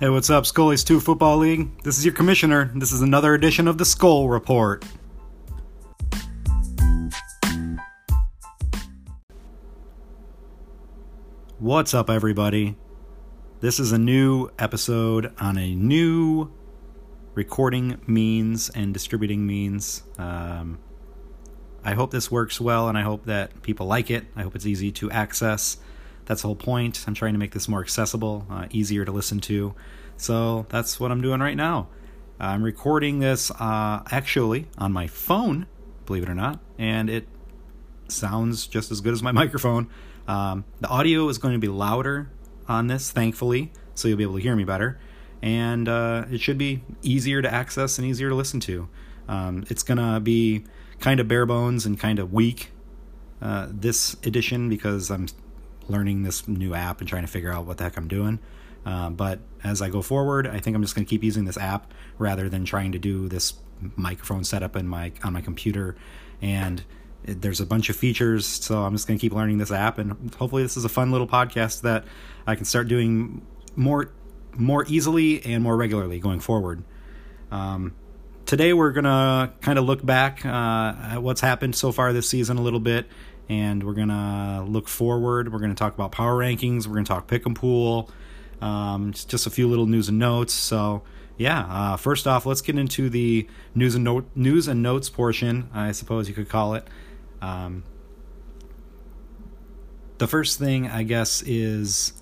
Hey, what's up, Scully's 2 Football League? This is your commissioner. This is another edition of the Skull Report. What's up, everybody? This is a new episode on a new recording means and distributing means. Um, I hope this works well and I hope that people like it. I hope it's easy to access. That's the whole point. I'm trying to make this more accessible, uh, easier to listen to. So that's what I'm doing right now. I'm recording this uh, actually on my phone, believe it or not, and it sounds just as good as my microphone. Um, the audio is going to be louder on this, thankfully, so you'll be able to hear me better. And uh, it should be easier to access and easier to listen to. Um, it's going to be kind of bare bones and kind of weak uh, this edition because I'm learning this new app and trying to figure out what the heck I'm doing. Uh, but as I go forward, I think I'm just going to keep using this app rather than trying to do this microphone setup in my on my computer. And it, there's a bunch of features, so I'm just going to keep learning this app. And hopefully, this is a fun little podcast that I can start doing more more easily and more regularly going forward. Um, today, we're going to kind of look back uh, at what's happened so far this season a little bit and we're gonna look forward. We're gonna talk about power rankings. We're gonna talk pick and pool. Um, just a few little news and notes. So yeah, uh, first off, let's get into the news and news and notes portion. I suppose you could call it. Um, the first thing I guess is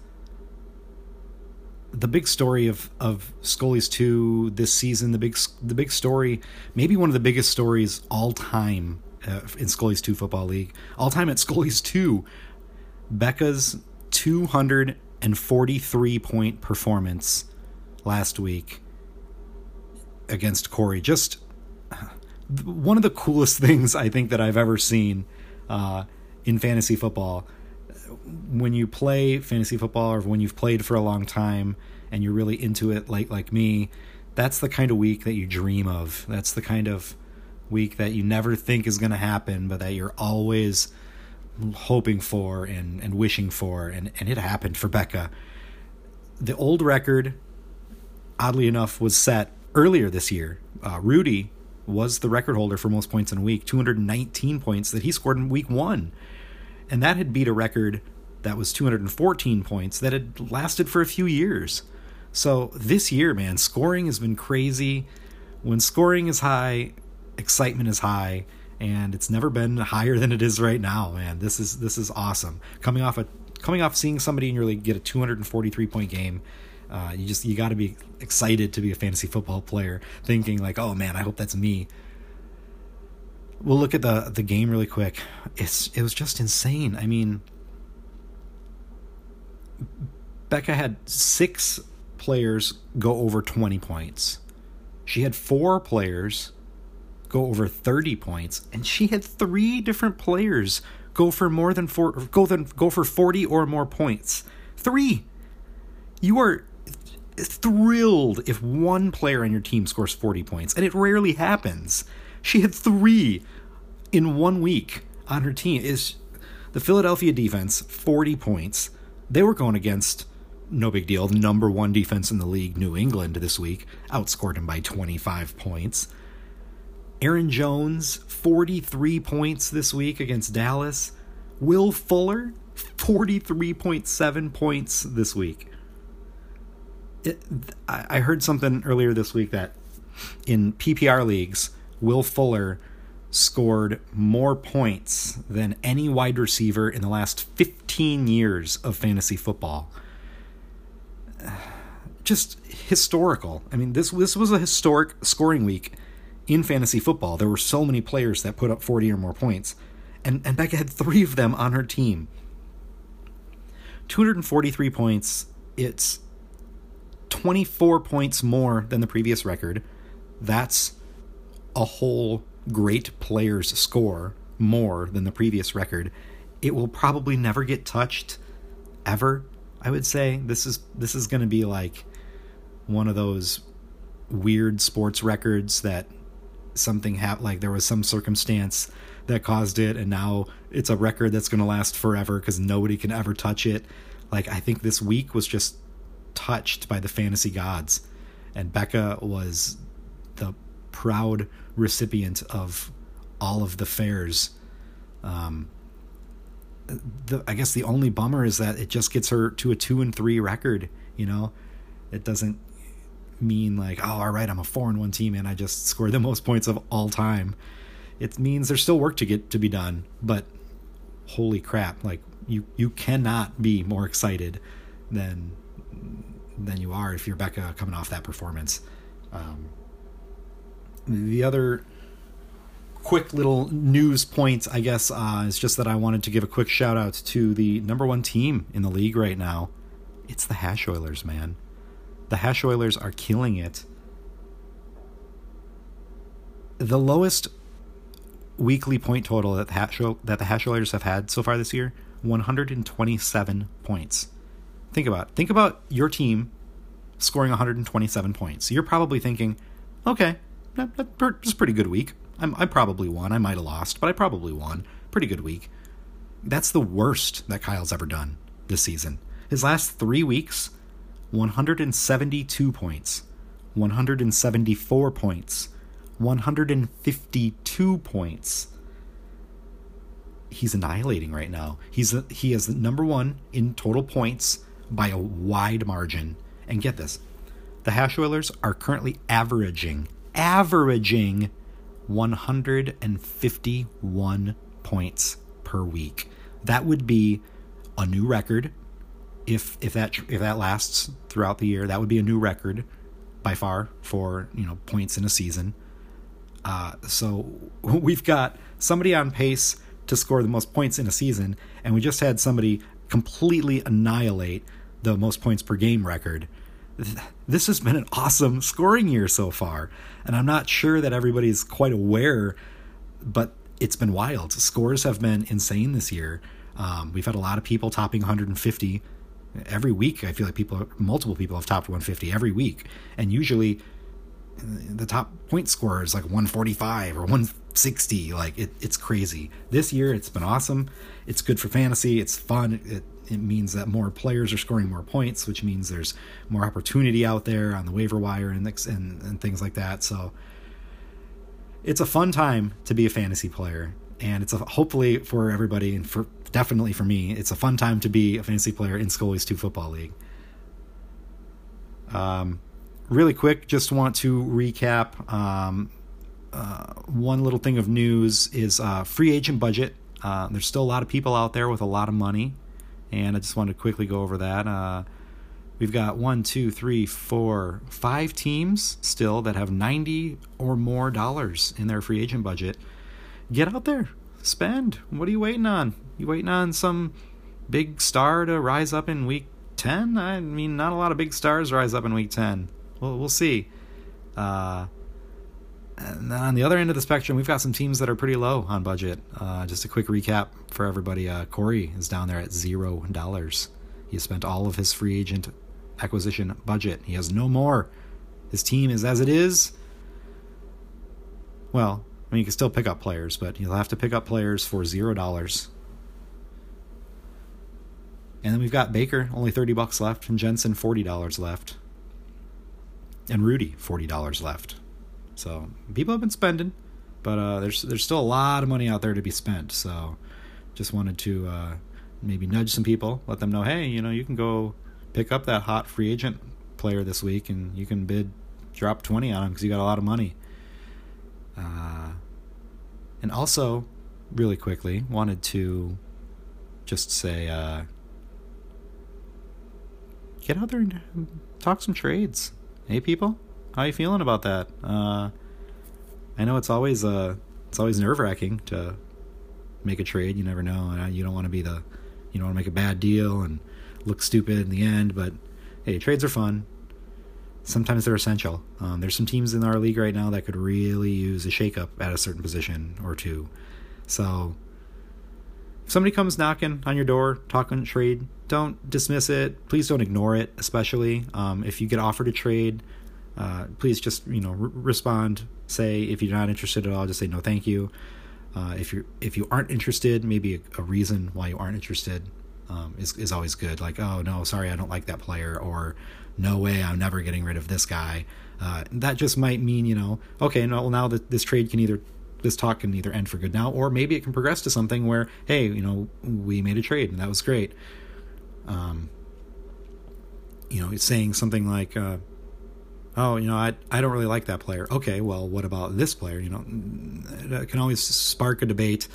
the big story of of Scully's two this season. The big the big story, maybe one of the biggest stories all time uh, in Scully's 2 Football League. All time at Scully's 2, Becca's 243 point performance last week against Corey. Just one of the coolest things I think that I've ever seen uh, in fantasy football. When you play fantasy football or when you've played for a long time and you're really into it like like me, that's the kind of week that you dream of. That's the kind of week that you never think is going to happen, but that you're always hoping for and, and wishing for. And, and it happened for Becca. The old record, oddly enough, was set earlier this year. Uh, Rudy was the record holder for most points in a week 219 points that he scored in week one. And that had beat a record that was 214 points that had lasted for a few years. So this year, man, scoring has been crazy. When scoring is high, excitement is high and it's never been higher than it is right now man. This is this is awesome. Coming off a coming off seeing somebody in your league get a 243 point game uh, you just you got to be excited to be a fantasy football player thinking like oh man i hope that's me. We'll look at the the game really quick. It's it was just insane. I mean becca had six players go over 20 points. She had four players go over 30 points, and she had three different players go for more than four, go than go for 40 or more points. Three. You are thrilled if one player on your team scores 40 points, and it rarely happens. She had three in one week on her team. Is the Philadelphia defense 40 points? They were going against no big deal. The number one defense in the league, New England, this week outscored him by 25 points. Aaron Jones, 43 points this week against Dallas. Will Fuller, 43.7 points this week. It, I heard something earlier this week that in PPR leagues, Will Fuller scored more points than any wide receiver in the last 15 years of fantasy football. Just historical. I mean, this this was a historic scoring week in fantasy football. There were so many players that put up 40 or more points, and, and Becca had three of them on her team. 243 points, it's 24 points more than the previous record. That's a whole great player's score more than the previous record. It will probably never get touched ever. I would say this is this is going to be like one of those weird sports records that something happened, like there was some circumstance that caused it, and now it's a record that's going to last forever because nobody can ever touch it. Like I think this week was just touched by the fantasy gods, and Becca was the proud recipient of all of the fairs. Um, the, I guess the only bummer is that it just gets her to a two and three record. You know, it doesn't mean like, oh, all right, I'm a four and one team and I just scored the most points of all time. It means there's still work to get to be done, but holy crap, like you you cannot be more excited than than you are if you're Becca coming off that performance. Um, the other quick little news point, I guess, uh, is just that I wanted to give a quick shout out to the number one team in the league right now. It's the Hash Oilers, man. The Hash Oilers are killing it. The lowest weekly point total that the Hash, that the Hash Oilers have had so far this year 127 points. Think about think about your team scoring 127 points. You're probably thinking, okay, that, that's a pretty good week. I'm, I probably won. I might have lost, but I probably won. Pretty good week. That's the worst that Kyle's ever done this season. His last three weeks, 172 points, 174 points, 152 points. He's annihilating right now. He's he is number one in total points by a wide margin. And get this, the Hash Oilers are currently averaging averaging 151 points per week. That would be a new record if if that if that lasts throughout the year. That would be a new record by far for you know points in a season. Uh, so we've got somebody on pace to score the most points in a season, and we just had somebody completely annihilate the most points per game record. This has been an awesome scoring year so far, and I'm not sure that everybody's quite aware, but it's been wild. Scores have been insane this year. Um, we've had a lot of people topping 150 every week. I feel like people, multiple people, have topped 150 every week, and usually the top point scorer is like 145 or 160 like it, it's crazy. This year it's been awesome. It's good for fantasy. It's fun. It, it means that more players are scoring more points which means there's more opportunity out there on the waiver wire and, and, and things like that. So it's a fun time to be a fantasy player. And it's a, hopefully for everybody and for definitely for me it's a fun time to be a fantasy player in Scully's 2 football league um really quick, just want to recap. Um, uh, one little thing of news is uh, free agent budget. Uh, there's still a lot of people out there with a lot of money, and I just wanted to quickly go over that. Uh, we've got one, two, three, four, five teams still that have 90 or more dollars in their free agent budget. Get out there, spend. What are you waiting on? You waiting on some big star to rise up in week 10? I mean, not a lot of big stars rise up in week 10 we'll, we'll see. Uh, and then on the other end of the spectrum, we've got some teams that are pretty low on budget. Uh, just a quick recap for everybody: uh, Corey is down there at zero dollars. He spent all of his free agent acquisition budget. He has no more. His team is as it is. Well, I mean, you can still pick up players, but you'll have to pick up players for zero dollars. And then we've got Baker, only thirty bucks left, and Jensen, forty dollars left and Rudy forty dollars left. So people have been spending, but uh, there's there's still a lot of money out there to be spent. So just wanted to uh, maybe nudge some people, let them know, hey, you know, you can go pick up that hot free agent player this week, and you can bid drop twenty on him because you got a lot of money. Uh, and also, really quickly, wanted to just say, uh, get out there and talk some trades hey people, how you feeling about that? Uh, I know it's always uh, it's always nerve wracking to make a trade. You never know, and you don't want to be the, you don't want to make a bad deal and look stupid in the end. But hey, trades are fun. Sometimes they're essential. Um, there's some teams in our league right now that could really use a shakeup at a certain position or two. So if somebody comes knocking on your door, talking trade, don't dismiss it. Please don't ignore it, especially um, if you get offered a trade. Uh, please just you know re- respond. Say if you're not interested at all, just say no, thank you. Uh, if you if you aren't interested, maybe a, a, reason why you aren't interested. um, is is always good. Like, oh no, sorry, I don't like that player, or no way, I'm never getting rid of this guy. Uh, that just might mean, you know, okay, no, well now that this trade can either this talk can either end for good now, or maybe it can progress to something where, hey, you know, we made a trade and that was great. Um, you know, it's saying something like, uh, oh, you know, I I don't really like that player. Okay, well, what about this player? You know, it can always spark a debate.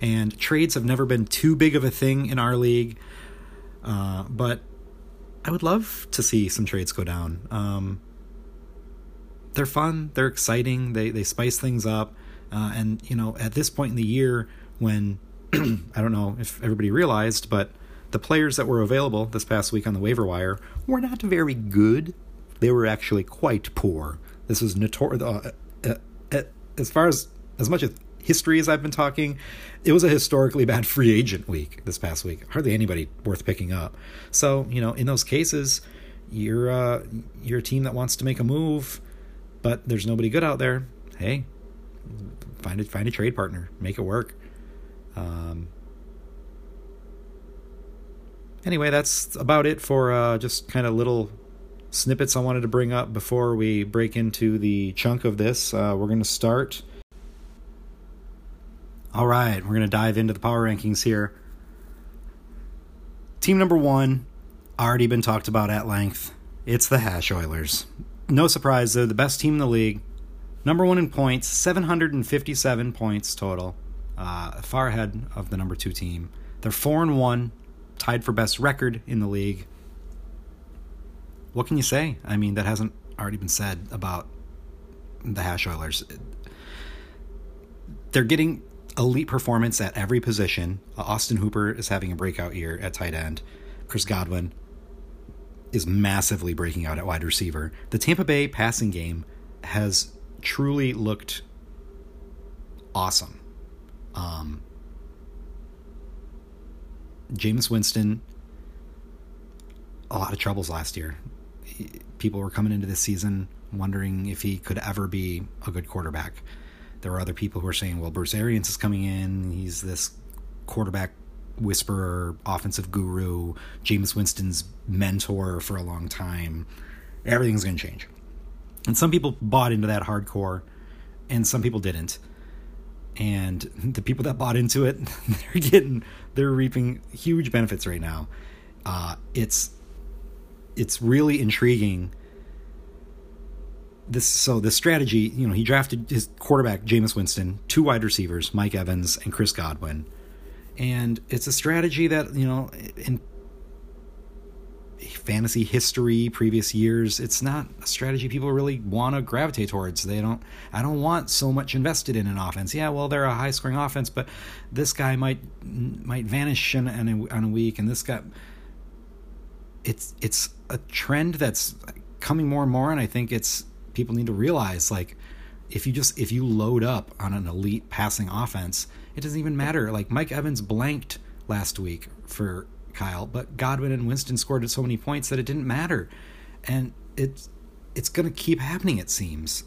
And trades have never been too big of a thing in our league, uh, but I would love to see some trades go down. Um, they're fun, they're exciting, they they spice things up, uh, and you know, at this point in the year, when I don't know if everybody realized, but the players that were available this past week on the waiver wire were not very good they were actually quite poor. This was notorious. Uh, uh, uh, as far as as much as history as I've been talking, it was a historically bad free agent week this past week. Hardly anybody worth picking up. So you know, in those cases, you're uh, you're a team that wants to make a move, but there's nobody good out there. Hey, find a find a trade partner, make it work. Um, anyway, that's about it for uh, just kind of little snippets I wanted to bring up before we break into the chunk of this. Uh, we're going to start. All right, we're going to dive into the power rankings here. Team number one, already been talked about at length. It's the Hash Oilers. No surprise, they're the best team in the league. Number one in points, 757 points total, uh, far ahead of the number two team. They're four and one, tied for best record in the league what can you say? I mean, that hasn't already been said about the Hash Oilers. They're getting elite performance at every position. Austin Hooper is having a breakout year at tight end. Chris Godwin is massively breaking out at wide receiver. The Tampa Bay passing game has truly looked awesome. Um, Jameis Winston, a lot of troubles last year people were coming into this season wondering if he could ever be a good quarterback. There were other people who were saying, well, Bruce Arians is coming in. He's this quarterback whisperer, offensive guru, Jameis Winston's mentor for a long time. Everything's going to change. And some people bought into that hardcore, and some people didn't. And the people that bought into it, they're getting, they're reaping huge benefits right now. Uh, it's it's really intriguing. This so the strategy, you know, he drafted his quarterback Jameis Winston, two wide receivers, Mike Evans and Chris Godwin, and it's a strategy that you know in fantasy history, previous years, it's not a strategy people really want to gravitate towards. They don't. I don't want so much invested in an offense. Yeah, well, they're a high scoring offense, but this guy might might vanish in, in a, on a week, and this guy it's it's a trend that's coming more and more and i think it's people need to realize like if you just if you load up on an elite passing offense it doesn't even matter like mike evans blanked last week for kyle but godwin and winston scored so many points that it didn't matter and it's it's going to keep happening it seems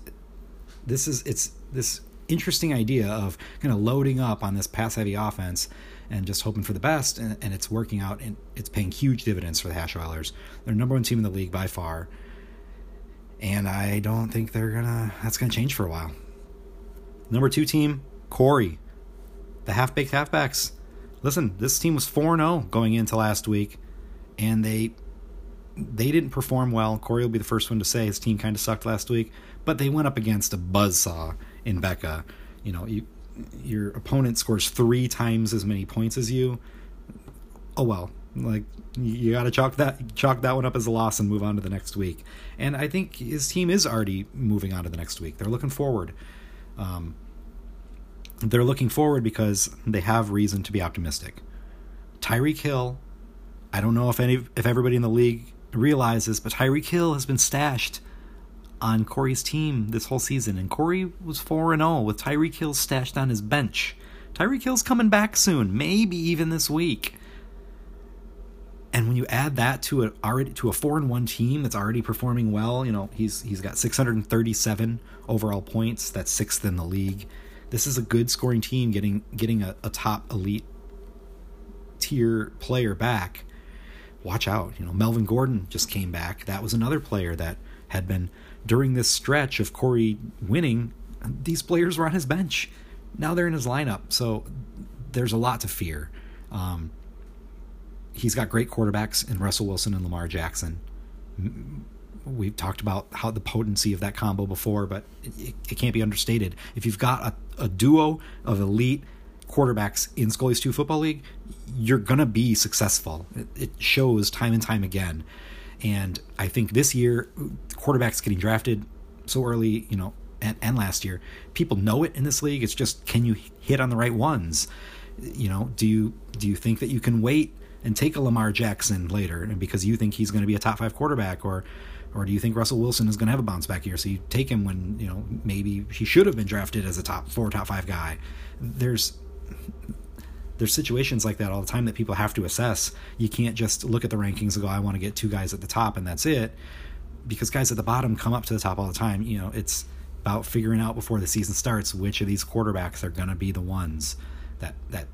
this is it's this interesting idea of kind of loading up on this pass heavy offense and just hoping for the best, and, and it's working out, and it's paying huge dividends for the Hash Oilers. They're number one team in the league by far, and I don't think they're gonna. That's gonna change for a while. Number two team, Corey, the half baked halfbacks. Listen, this team was 4-0 going into last week, and they they didn't perform well. Corey will be the first one to say his team kind of sucked last week, but they went up against a buzzsaw in Becca. You know, you your opponent scores three times as many points as you, oh well. Like you got to chalk that chalk that one up as a loss and move on to the next week. And I think his team is already moving on to the next week. They're looking forward. Um, they're looking forward because they have reason to be optimistic. Tyreek Hill, I don't know if any if everybody in the league realizes, but Tyreek Hill has been stashed on Corey's team this whole season, and Corey was 4 and 0 with Tyreek Hill stashed on his bench. Tyreek Hill's coming back soon, maybe even this week. And when you add that to a already to a four and one team that's already performing well, you know he's he's got 637 overall points. That's sixth in the league. This is a good scoring team getting getting a, a top elite tier player back, watch out. You know, Melvin Gordon just came back. That was another player that had been during this stretch of Corey winning. These players were on his bench. Now they're in his lineup. So there's a lot to fear. Um, he's got great quarterbacks in Russell Wilson and Lamar Jackson. We've talked about how the potency of that combo before, but it, it can't be understated. If you've got a, a duo of elite quarterbacks in Scully's 2 Football League, you're going to be successful. It, shows time and time again. And I think this year, quarterbacks getting drafted so early, you know, and, and last year, people know it in this league. It's just, can you hit on the right ones? You know, do you do you think that you can wait and take a Lamar Jackson later, and because you think he's going to be a top five quarterback, or or do you think Russell Wilson is going to have a bounce back year? So you take him when you know maybe he should have been drafted as a top four, top five guy. There's there's situations like that all the time that people have to assess. You can't just look at the rankings and go, I want to get two guys at the top and that's it, because guys at the bottom come up to the top all the time. You know, it's about figuring out before the season starts which of these quarterbacks are going to be the ones that that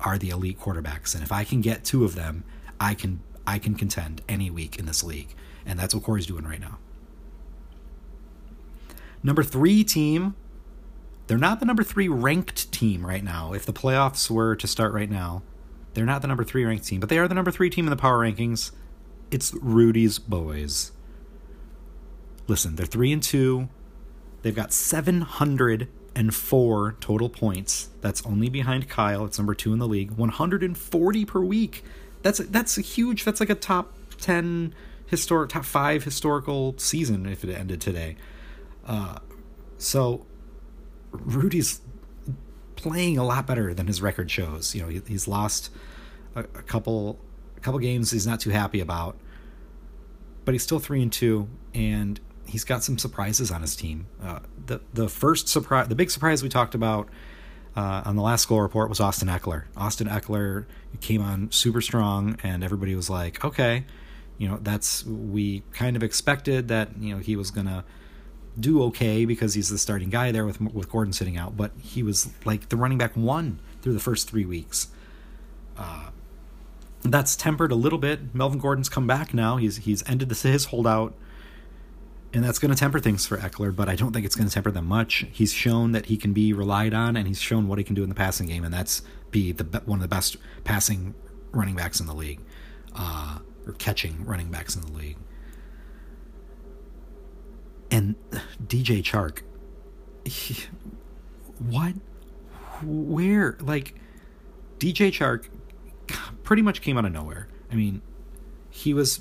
are the elite quarterbacks. And if I can get two of them, I can I can contend any week in this league. And that's what Corey's doing right now. Number three team, they're not the number three ranked team right now. If the playoffs were to start right now, they're not the number three ranked team, but they are the number three team in the power rankings. It's Rudy's boys. Listen, they're three and two. They've got 704 total points. That's only behind Kyle. It's number two in the league. 140 per week. That's that's a huge. That's like a top ten historic, top five historical season if it ended today. Uh, so Rudy's playing a lot better than his record shows. You know, he, he's lost a, a couple a couple games he's not too happy about, but he's still three and two, and he's got some surprises on his team. Uh, the the first surprise, the big surprise we talked about uh, on the last school report was Austin Ekeler. Austin Ekeler came on super strong, and everybody was like, okay, you know, that's we kind of expected that you know he was gonna do okay because he's the starting guy there with with Gordon sitting out, but he was like the running back one through the first three weeks. Uh, that's tempered a little bit. Melvin Gordon's come back now. He's he's ended this, his holdout and that's going to temper things for Ekeler. but I don't think it's going to temper them much. He's shown that he can be relied on, and he's shown what he can do in the passing game, and that's be the one of the best passing running backs in the league, uh, or catching running backs in the league. And DJ Chark, he, what, where, like DJ Chark, pretty much came out of nowhere. I mean, he was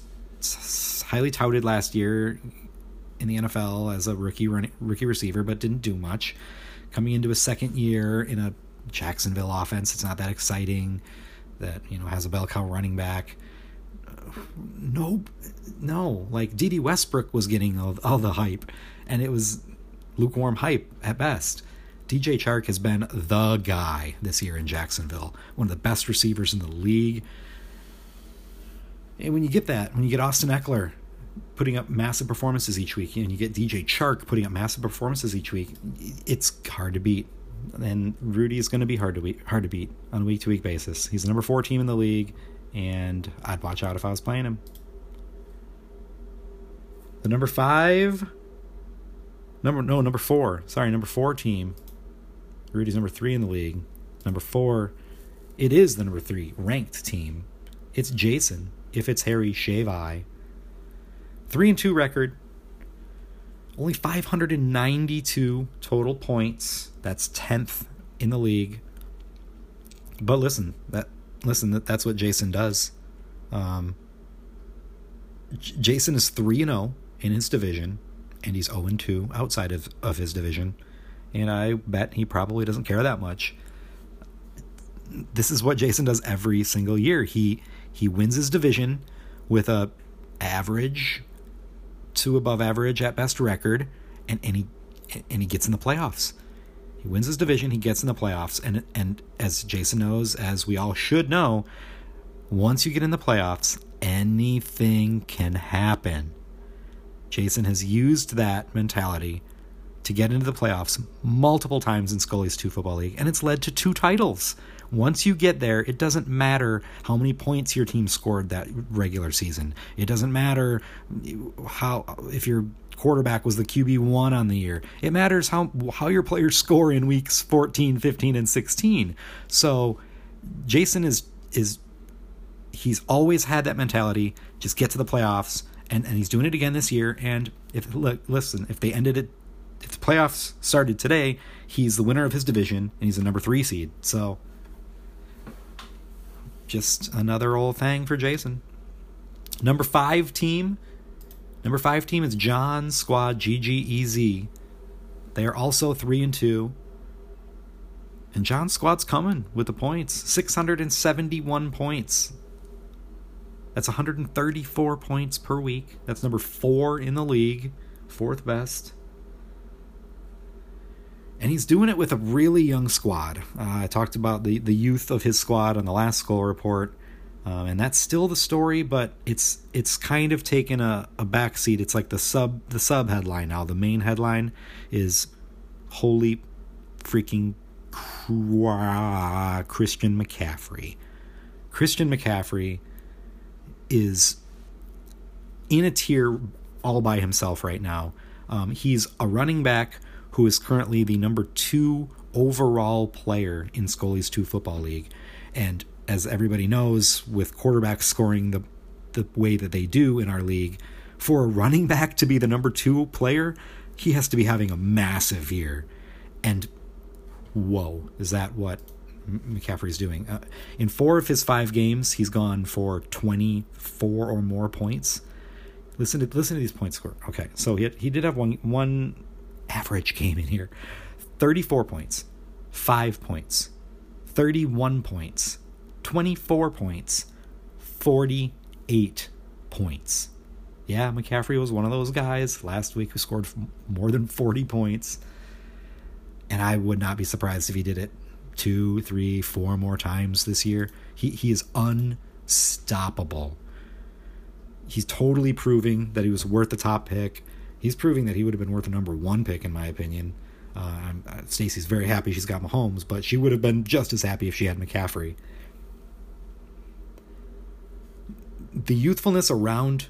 highly touted last year in the NFL as a rookie rookie receiver, but didn't do much. Coming into a second year in a Jacksonville offense, it's not that exciting. That you know has a bell cow running back. No, no. Like Dede Westbrook was getting all, all the hype, and it was lukewarm hype at best. DJ Chark has been the guy this year in Jacksonville, one of the best receivers in the league. And when you get that, when you get Austin Ekeler putting up massive performances each week, and you get DJ Chark putting up massive performances each week, it's hard to beat. And Rudy is going to be hard to hard to beat on a week to week basis. He's the number four team in the league, and I'd watch out if I was playing him. The number five, number no number four. Sorry, number four team. Rudy's number three in the league. Number four, it is the number three ranked team. It's Jason. If it's Harry, shave eye. Three and two record. Only 592 total points. That's 10th in the league. But listen, that listen, that's what Jason does. Um, J- Jason is 3 and 0 in his division and he's 0 and 2 outside of, of his division. And I bet he probably doesn't care that much. This is what Jason does every single year. He he wins his division with a average to above average at best record, and, and he and he gets in the playoffs. He wins his division, he gets in the playoffs, and and as Jason knows, as we all should know, once you get in the playoffs, anything can happen. Jason has used that mentality to get into the playoffs multiple times in Scully's two football league, and it's led to two titles. Once you get there, it doesn't matter how many points your team scored that regular season. It doesn't matter how if your quarterback was the QB1 on the year. It matters how how your players score in weeks 14, 15 and 16. So Jason is is he's always had that mentality, just get to the playoffs and and he's doing it again this year and if look listen, if they ended it if the playoffs started today, he's the winner of his division and he's the number 3 seed. So just another old thing for Jason. Number 5 team Number five team is John's squad GGEZ. They are also three and two. And John's squad's coming with the points. 671 points. That's 134 points per week. That's number four in the league, fourth best. And he's doing it with a really young squad. Uh, I talked about the, the youth of his squad on the last school report. Um, and that's still the story, but it's it's kind of taken a, a backseat. It's like the sub the sub headline now. The main headline is holy freaking Christian McCaffrey. Christian McCaffrey is in a tier all by himself right now. Um, he's a running back who is currently the number two overall player in Scully's two football league, and as everybody knows, with quarterbacks scoring the the way that they do in our league, for a running back to be the number two player, he has to be having a massive year. And whoa, is that what McCaffrey's doing? Uh, in four of his five games, he's gone for 24 or more points. Listen to listen to these points score. Okay, so he he did have one one average game in here, 34 points, five points, 31 points, 24 points, 48 points. Yeah, McCaffrey was one of those guys last week who scored more than 40 points. And I would not be surprised if he did it two, three, four more times this year. He, he is unstoppable. He's totally proving that he was worth the top pick. He's proving that he would have been worth a number one pick, in my opinion. Uh, uh Stacy's very happy she's got Mahomes, but she would have been just as happy if she had McCaffrey. the youthfulness around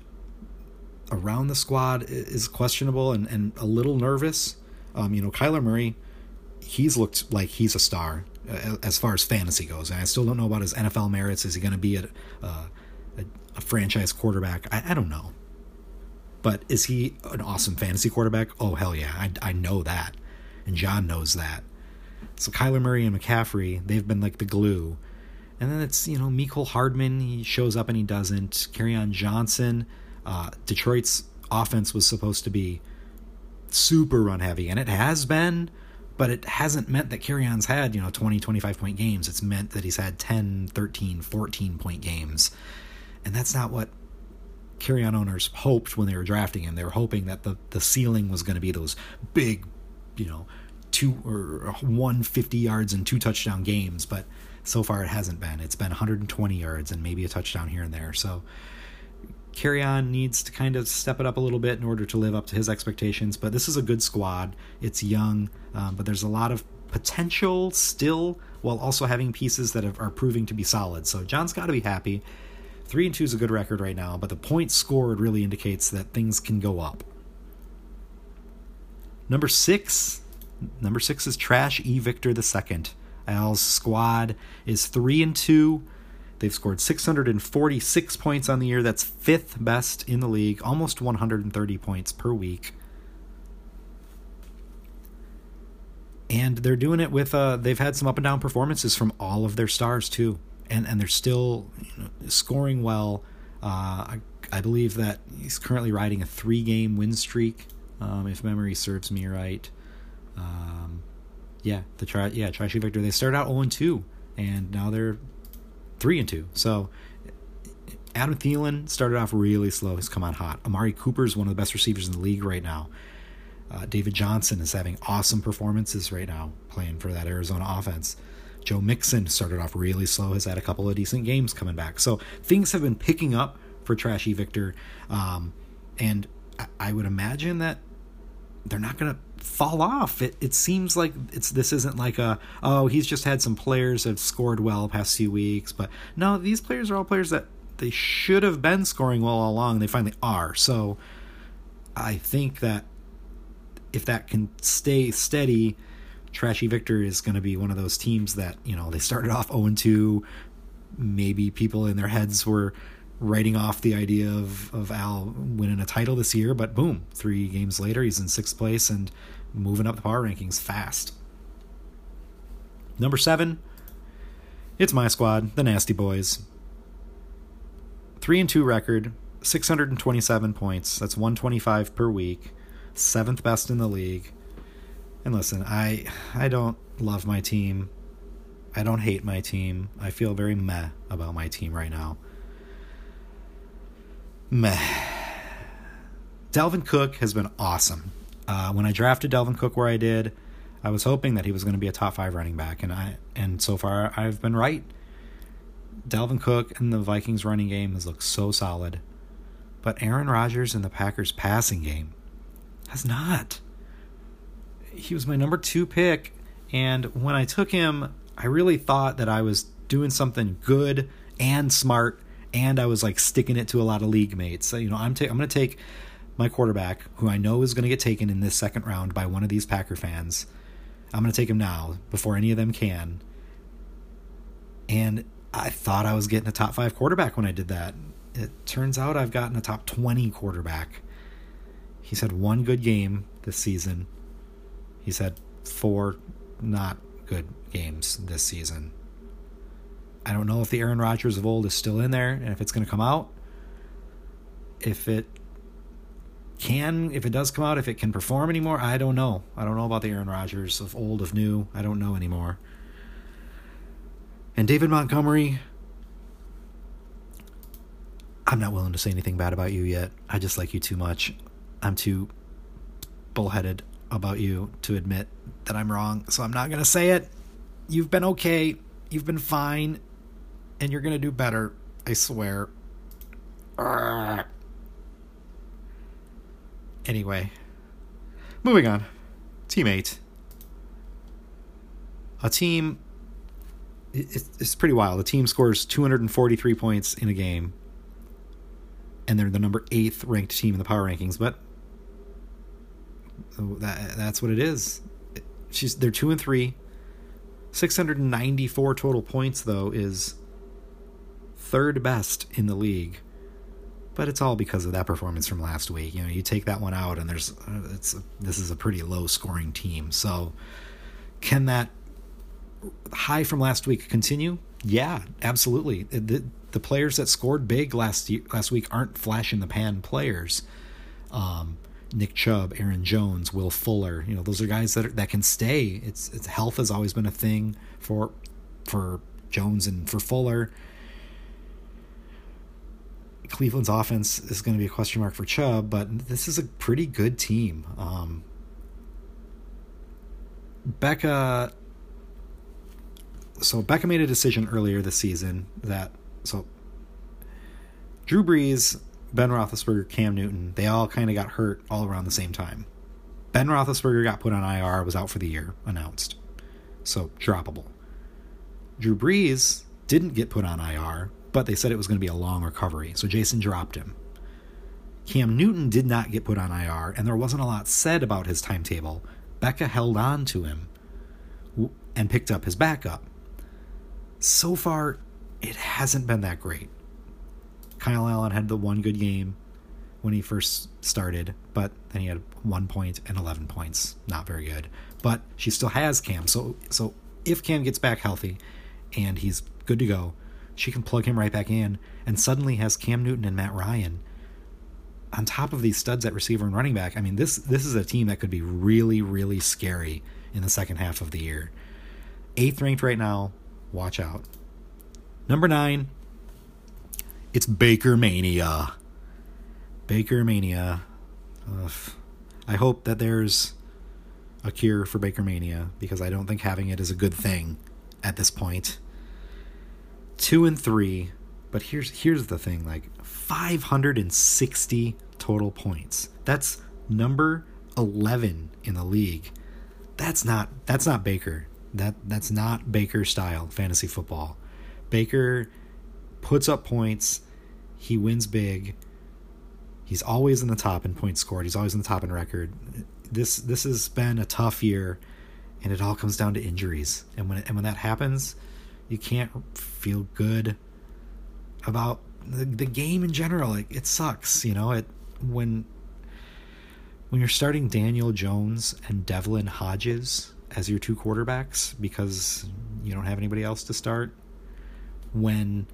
around the squad is questionable and, and a little nervous. Um, you know, Kyler Murray, he's looked like he's a star uh, as far as fantasy goes. And I still don't know about his NFL merits. Is he going to be a, a, a, franchise quarterback? I, I, don't know. But is he an awesome fantasy quarterback? Oh, hell yeah. I, I know that. And John knows that. So Kyler Murray and McCaffrey, they've been like the glue and then it's, you know, Mecole Hardman, he shows up and he doesn't. Kerryon Johnson, uh, Detroit's offense was supposed to be super run heavy, and it has been, but it hasn't meant that Kerryon's had, you know, 20, 25 point games. It's meant that he's had 10, 13, 14 point games. And that's not what Kerryon owners hoped when they were drafting him. They were hoping that the, the ceiling was going to be those big, you know, two or 150 yards and two touchdown games, but so far, it hasn't been. It's been 120 yards and maybe a touchdown here and there. So Kerryon needs to kind of step it up a little bit in order to live up to his expectations. But this is a good squad. It's young, um, but there's a lot of potential still, while also having pieces that have, are proving to be solid. So John's got to be happy. Three and two is a good record right now, but the points scored really indicates that things can go up. Number six, number six is Trash E Victor second. Al's squad is 3 and 2. They've scored 646 points on the year. That's fifth best in the league, almost 130 points per week. And they're doing it with uh they've had some up and down performances from all of their stars too. And and they're still you know, scoring well. Uh, I, I believe that he's currently riding a three game win streak, um, if memory serves me right. Um, yeah, the try yeah Trashy Victor. They started out 0 2, and now they're three and two. So Adam Thielen started off really slow. He's come on hot. Amari Cooper is one of the best receivers in the league right now. Uh, David Johnson is having awesome performances right now, playing for that Arizona offense. Joe Mixon started off really slow, has had a couple of decent games coming back. So things have been picking up for Trashy Victor. Um, and I, I would imagine that they're not going to fall off. It it seems like it's this isn't like a oh he's just had some players have scored well past few weeks, but no, these players are all players that they should have been scoring well all along. They finally are. So I think that if that can stay steady, Trashy Victor is going to be one of those teams that you know they started off 0 2. Maybe people in their heads were writing off the idea of, of Al winning a title this year, but boom, three games later, he's in sixth place and moving up the power rankings fast. Number seven, it's my squad, the Nasty Boys. Three and two record, 627 points. That's 125 per week, seventh best in the league. And listen, I I don't love my team. I don't hate my team. I feel very meh about my team right now meh. Dalvin Cook has been awesome. Uh, when I drafted Dalvin Cook where I did, I was hoping that he was going to be a top five running back, and I and so far I've been right. Dalvin Cook and the Vikings running game has looked so solid, but Aaron Rodgers and the Packers passing game has not. He was my number two pick, and when I took him, I really thought that I was doing something good and smart and I was like sticking it to a lot of league mates. So, you know, I'm ta- I'm going to take my quarterback, who I know is going to get taken in this second round by one of these Packer fans. I'm going to take him now before any of them can. And I thought I was getting a top five quarterback when I did that. It turns out I've gotten a top 20 quarterback. He's had one good game this season. He's had four not good games this season. I don't know if the Aaron Rodgers of old is still in there and if it's going to come out. If it can, if it does come out, if it can perform anymore, I don't know. I don't know about the Aaron Rodgers of old, of new. I don't know anymore. And David Montgomery, I'm not willing to say anything bad about you yet. I just like you too much. I'm too bullheaded about you to admit that I'm wrong, so I'm not going to say it. You've been okay. You've been fine and you're going to do better. I swear. Anyway, moving on. Teammate. A team. It's pretty wild. A team scores 243 points in a game, and they're the number eighth ranked team in the power rankings. But that, that's what it is. She's they're two and three. 694 total points though is third best in the league. But it's all because of that performance from last week. You know, you take that one out, and there's it's this is a pretty low scoring team. So, can that high from last week continue? Yeah, absolutely. The, the players that scored big last last week aren't flash in the pan players. Um, Nick Chubb, Aaron Jones, Will Fuller. You know, those are guys that are, that can stay. It's, it's health has always been a thing for for Jones and for Fuller. Cleveland's offense is going to be a question mark for Chubb, but this is a pretty good team. Um, Becca. So Becca made a decision earlier this season that so Drew Brees, Ben Roethlisberger, Cam Newton, they all kind of got hurt all around the same time. Ben Roethlisberger got put on IR, was out for the year, announced. So droppable. Drew Brees didn't get put on IR, but they said it was going to be a long recovery, so Jason dropped him. Cam Newton did not get put on IR, and there wasn't a lot said about his timetable. Becca held on to him and picked up his backup. So far, it hasn't been that great. Kyle Allen had the one good game when he first started, but then he had one point and 11 points. Not very good. But she still has Cam. So, so if Cam gets back healthy and he's good to go, she can plug him right back in and suddenly has Cam Newton and Matt Ryan on top of these studs at receiver and running back. I mean, this this is a team that could be really really scary in the second half of the year. Eighth ranked right now. Watch out. Number nine. It's Baker Mania. Baker Mania. Ugh. I hope that there's a cure for Baker Mania because I don't think having it is a good thing at this point. two and three. But here's here's the thing: like 560 total points. That's number 11 in the league. That's not that's not Baker. That that's not Baker style fantasy football. Baker puts up points, he wins big. He's always in the top in points scored. He's always in the top in record. This this has been a tough year, and it all comes down to injuries. And when and when that happens, you can't feel good about the, the game in general. It, it sucks, you know. It when when you're starting Daniel Jones and Devlin Hodges as your two quarterbacks because you don't have anybody else to start. When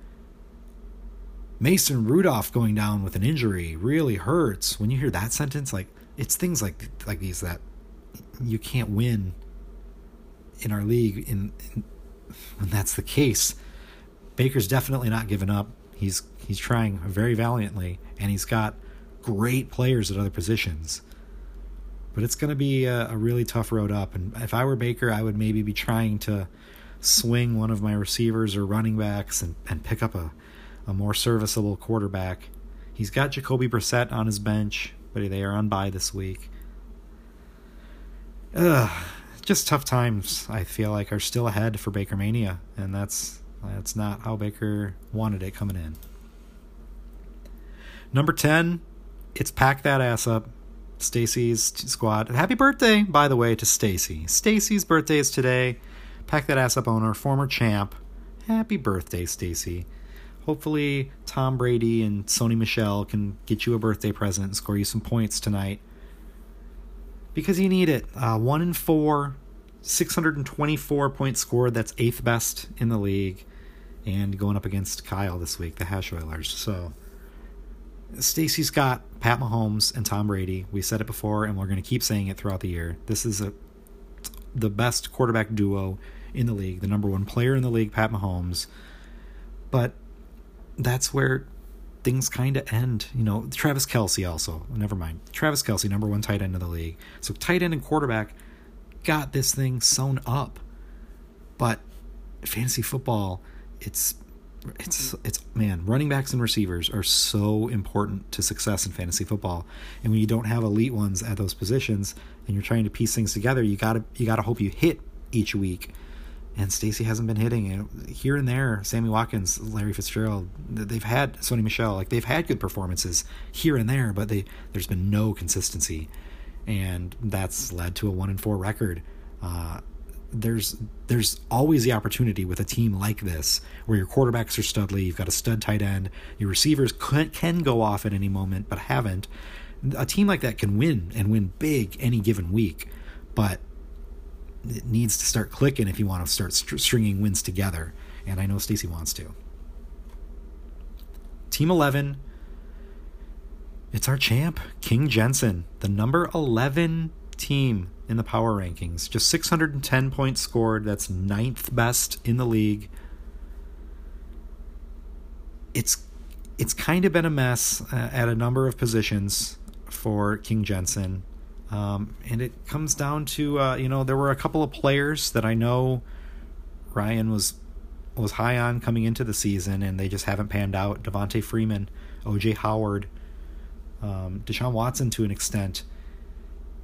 Mason Rudolph going down with an injury really hurts. When you hear that sentence, like it's things like like these that you can't win in our league in, in when that's the case. Baker's definitely not giving up. He's he's trying very valiantly, and he's got great players at other positions. But it's going to be a, a, really tough road up. And if I were Baker, I would maybe be trying to swing one of my receivers or running backs and, and pick up a, a more serviceable quarterback. He's got Jacoby Brissett on his bench, but they are on bye this week. Ugh, just tough times. I feel like are still ahead for Baker Mania, and that's that's not how Baker wanted it coming in. Number ten, it's pack that ass up. Stacy's squad. Happy birthday, by the way, to Stacy. Stacy's birthday is today. Pack that ass up owner, former champ. Happy birthday, Stacy. Hopefully, Tom Brady and Sony Michel can get you a birthday present and score you some points tonight. Because you need it. Uh, 1 in 4, 624 points scored. That's eighth best in the league. And going up against Kyle this week, the Hash Oilers. So, Stacy's got Pat Mahomes and Tom Brady. We said it before, and we're going to keep saying it throughout the year. This is a the best quarterback duo in the league, the number one player in the league, Pat Mahomes. But that's where things kind of end. You know, Travis Kelce also. Never mind. Travis Kelce, number one tight end of the league. So tight end and quarterback got this thing sewn up. But fantasy football, it's it's it's man, running backs and receivers are so important to success in fantasy football. And when you don't have elite ones at those positions and you're trying to piece things together, you gotta you gotta hope you hit each week. And Stacy hasn't been hitting and here and there. Sammy Watkins, Larry Fitzgerald, they've had Sony Michel, like they've had good performances here and there, but they there's been no consistency, and that's led to a one and four record. Uh, there's there's always the opportunity with a team like this where your quarterbacks are studly, you've got a stud tight end, your receivers can, can go off at any moment but haven't. A team like that can win and win big any given week, but it needs to start clicking if you want to start stringing wins together, and I know Stacy wants to. Team 11 it's our champ, King Jensen, the number 11 team in the power rankings. Just 610 points scored. That's ninth best in the league. It's it's kind of been a mess uh, at a number of positions for King Jensen. Um, and it comes down to uh, you know there were a couple of players that I know Ryan was was high on coming into the season, and they just haven't panned out. Devonta Freeman, OJ Howard, um, Deshaun Watson to an extent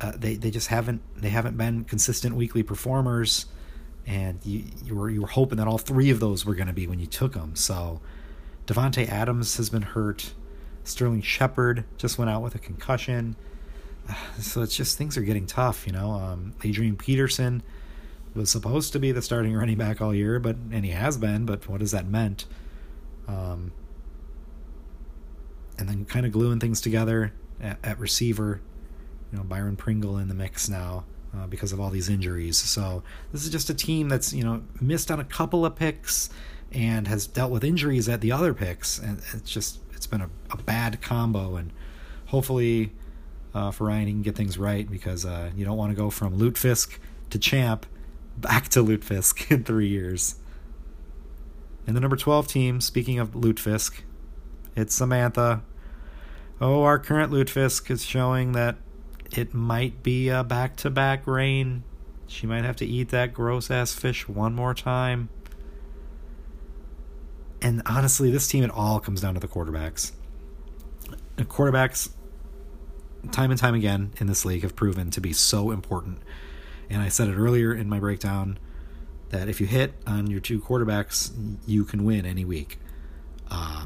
uh, they they just haven't they haven't been consistent weekly performers, and you you were you were hoping that all three of those were going to be when you took them. So Davante Adams has been hurt. Sterling Shepard just went out with a concussion. So it's just things are getting tough, you know. Um, Adrian Peterson was supposed to be the starting running back all year, but and he has been, but what has that meant? Um, and then kind of gluing things together at, at receiver you know Byron Pringle in the mix now uh, because of all these injuries. So this is just a team that's you know missed on a couple of picks and has dealt with injuries at the other picks, and it's just it's been a, a bad combo. And hopefully uh, for Ryan he can get things right because uh, you don't want to go from Lutefisk to champ back to Lutefisk in three years. And the number 12 team, speaking of Lutefisk, it's Samantha. Oh, our current Lutefisk is showing that it might be a back to back rain. She might have to eat that gross ass fish one more time. And honestly, this team, it all comes down to the quarterbacks. The quarterbacks, time and time again in this league have proven to be so important. And I said it earlier in my breakdown that if you hit on your two quarterbacks, you can win any week. Uh,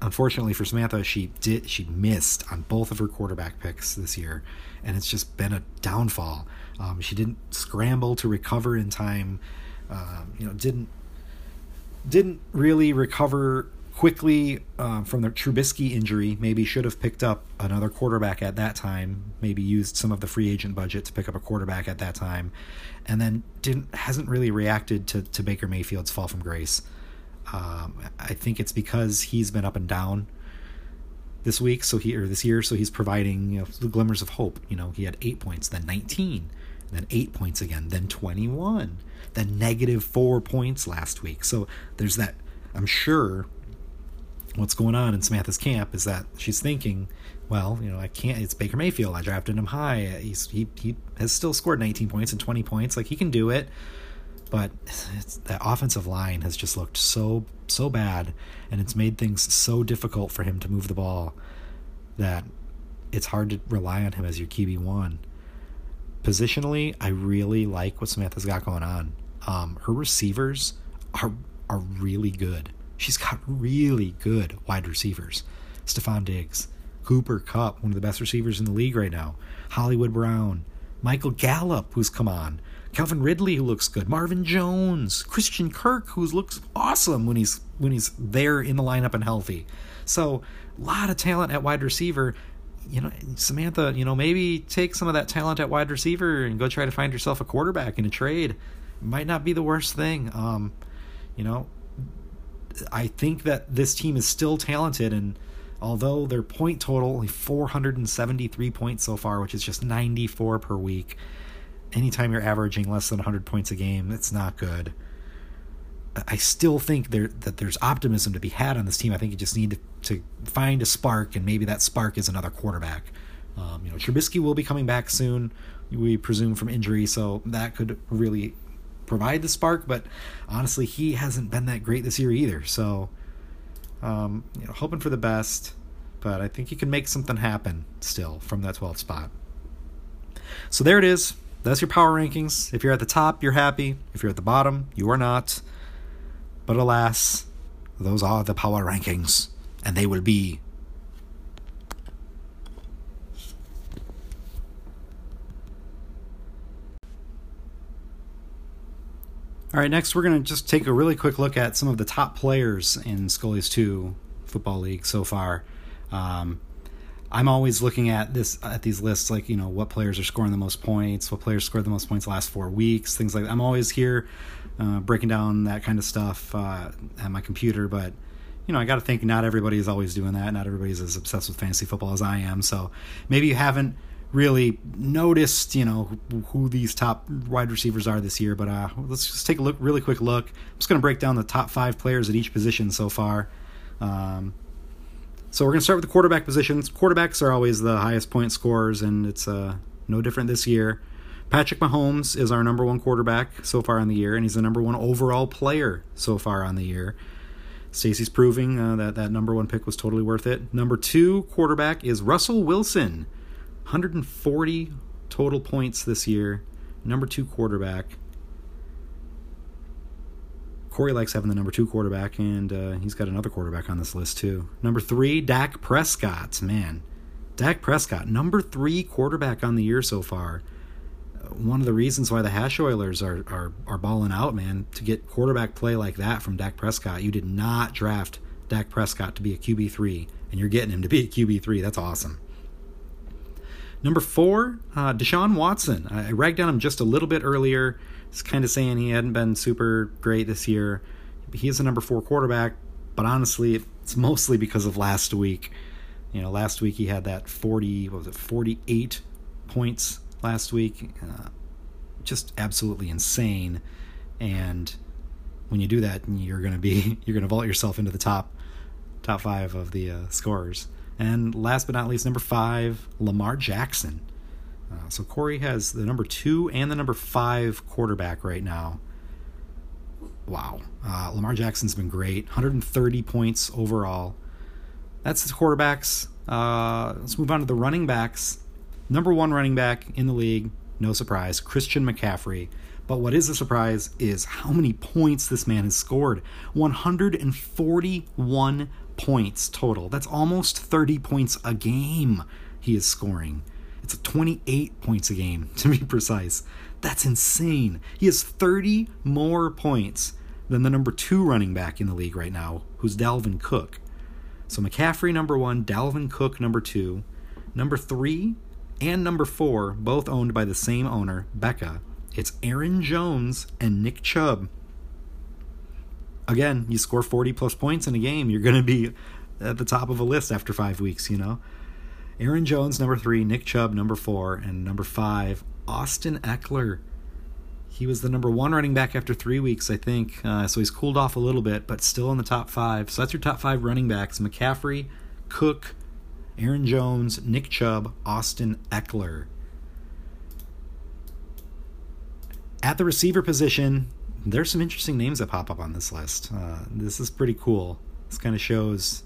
unfortunately for Samantha, she did she missed on both of her quarterback picks this year, and it's just been a downfall. Um, she didn't scramble to recover in time. Uh, you know, didn't didn't really recover quickly um, from the Trubisky injury. Maybe should have picked up another quarterback at that time. Maybe used some of the free agent budget to pick up a quarterback at that time, and then didn't hasn't really reacted to to Baker Mayfield's fall from grace. Um, I think it's because he's been up and down this week, so he or this year, so he's providing you know, glimmers of hope. You know, he had eight points, then nineteen, then eight points again, then twenty-one, then negative four points last week. So there's that. I'm sure what's going on in Samantha's camp is that she's thinking, well, you know, I can't. It's Baker Mayfield. I drafted him high. He's he he has still scored 19 points and 20 points. Like he can do it but that offensive line has just looked so so bad and it's made things so difficult for him to move the ball that it's hard to rely on him as your QB1. Positionally, I really like what Samantha's got going on. Um, her receivers are are really good. She's got really good wide receivers. Stefon Diggs, Cooper Kupp, one of the best receivers in the league right now. Hollywood Brown, Michael Gallup, who's come on. Calvin Ridley, who looks good, Marvin Jones, Christian Kirk, who looks awesome when he's when he's there in the lineup and healthy. So a lot of talent at wide receiver. You know, Samantha, you know, maybe take some of that talent at wide receiver and go try to find yourself a quarterback in a trade. Might not be the worst thing. Um, you know, I think that this team is still talented and although their point total only 473 points so far, which is just 94 per week anytime you're averaging less than 100 points a game, it's not good. I still think there that there's optimism to be had on this team. I think you just need to, to find a spark, and maybe that spark is another quarterback. Um, you know, Trubisky will be coming back soon, we presume from injury, so that could really provide the spark. But honestly, he hasn't been that great this year either. So, um, you know, hoping for the best, but I think he can make something happen still from that 12th spot. So there it is that's your power rankings. If you're at the top, you're happy. If you're at the bottom, you are not. But alas, those are the power rankings, and they will be. All right, next we're going to just take a really quick look at some of the top players in Scully's 2 Football League so far. Um, I'm always looking at this at these lists, like you know what players are scoring the most points, what players scored the most points the last four weeks, things like that. I'm always here uh, breaking down that kind of stuff uh, at my computer, but you know I got to think not everybody is always doing that. Not everybody's as obsessed with fantasy football as I am. So maybe you haven't really noticed, you know, who these top wide receivers are this year. But uh, let's just take a look, really quick look. I'm just going to break down the top five players at each position so far. Um, so we're going to start with the quarterback positions. Quarterbacks are always the highest point scorers, and it's uh, no different this year. Patrick Mahomes is our number one quarterback so far on the year, and he's the number one overall player so far on the year. Stacy's proving uh, that that number one pick was totally worth it. Number two quarterback is Russell Wilson, 140 total points this year. Number two quarterback. Corey likes having the number two quarterback, and uh, he's got another quarterback on this list too. Number three, Dak Prescott. Man, Dak Prescott, number three quarterback on the year so far. Uh, one of the reasons why the Hash Oilers are, are are balling out, man, to get quarterback play like that from Dak Prescott. You did not draft Dak Prescott to be a QB three, and you're getting him to be a QB three. That's awesome. Number four, uh, Deshaun Watson. I, ragged on him just a little bit earlier is kind of saying he hadn't been super great this year. He is a number four quarterback, but honestly, it's mostly because of last week. You know, last week he had that 40, what was it, 48 points last week. Uh, just absolutely insane. And when you do that, you're going to be, you're going to vault yourself into the top, top five of the uh, scorers. And last but not least, number five, Lamar Jackson. Uh, so Corey has the number two and the number five quarterback right now. Wow. Uh, Lamar Jackson's been great. 130 points overall. That's the quarterbacks. Uh, let's move on to the running backs. Number one running back in the league, no surprise, Christian McCaffrey. But what is a surprise is how many points this man has scored 141 points total. That's almost 30 points a game he is scoring. It's 28 points a game, to be precise. That's insane. He has 30 more points than the number two running back in the league right now, who's Dalvin Cook. So McCaffrey, number one, Dalvin Cook, number two. Number three and number four, both owned by the same owner, Becca. It's Aaron Jones and Nick Chubb. Again, you score 40 plus points in a game, you're going to be at the top of a list after five weeks, you know? Aaron Jones, number three, Nick Chubb, number four, and number five, Austin Ekeler. He was the number one running back after three weeks, I think. Uh, so he's cooled off a little bit, but still in the top five. So that's your top five running backs McCaffrey, Cook, Aaron Jones, Nick Chubb, Austin Ekeler. At the receiver position, there's some interesting names that pop up on this list. Uh, this is pretty cool. This kind of shows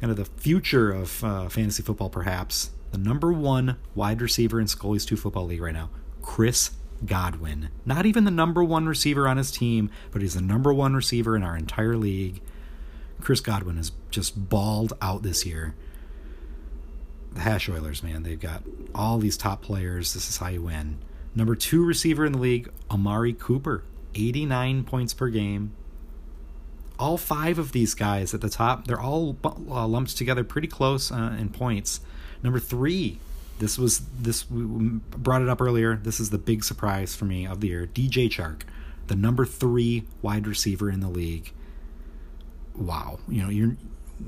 kind of the future of uh, fantasy football, perhaps. The number one wide receiver in Scully's 2 Football League right now, Chris Godwin. Not even the number one receiver on his team, but he's the number one receiver in our entire league. Chris Godwin has just balled out this year. The Hash Oilers, man, they've got all these top players. This is how you win. Number two receiver in the league, Amari Cooper, 89 points per game. All five of these guys at the top, they're all uh, lumped together pretty close uh, in points. Number three, this was this we brought it up earlier. This is the big surprise for me of the year. DJ Chark, the number three wide receiver in the league. Wow, you know you're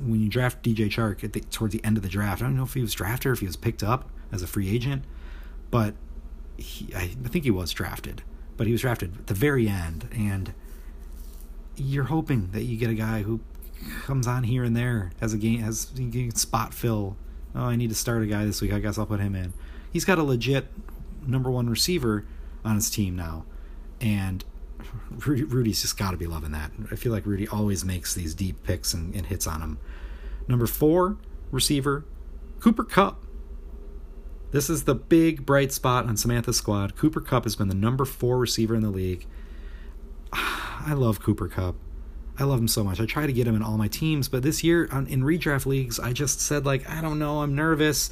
when you draft DJ Chark at the, towards the end of the draft. I don't know if he was drafted or if he was picked up as a free agent, but he, I, I think he was drafted. But he was drafted at the very end, and you're hoping that you get a guy who comes on here and there as a game as spot fill oh, I need to start a guy this week. I guess I'll put him in. He's got a legit number one receiver on his team now, and Rudy, Rudy's just got to be loving that. I feel like Rudy always makes these deep picks and, and hits on them. Number four receiver, Cooper Kupp. This is the big bright spot on Samantha's squad. Cooper Kupp has been the number four receiver in the league. I love Cooper Kupp. I love him so much. I try to get him in all my teams, but this year in redraft leagues, I just said like I don't know. I'm nervous.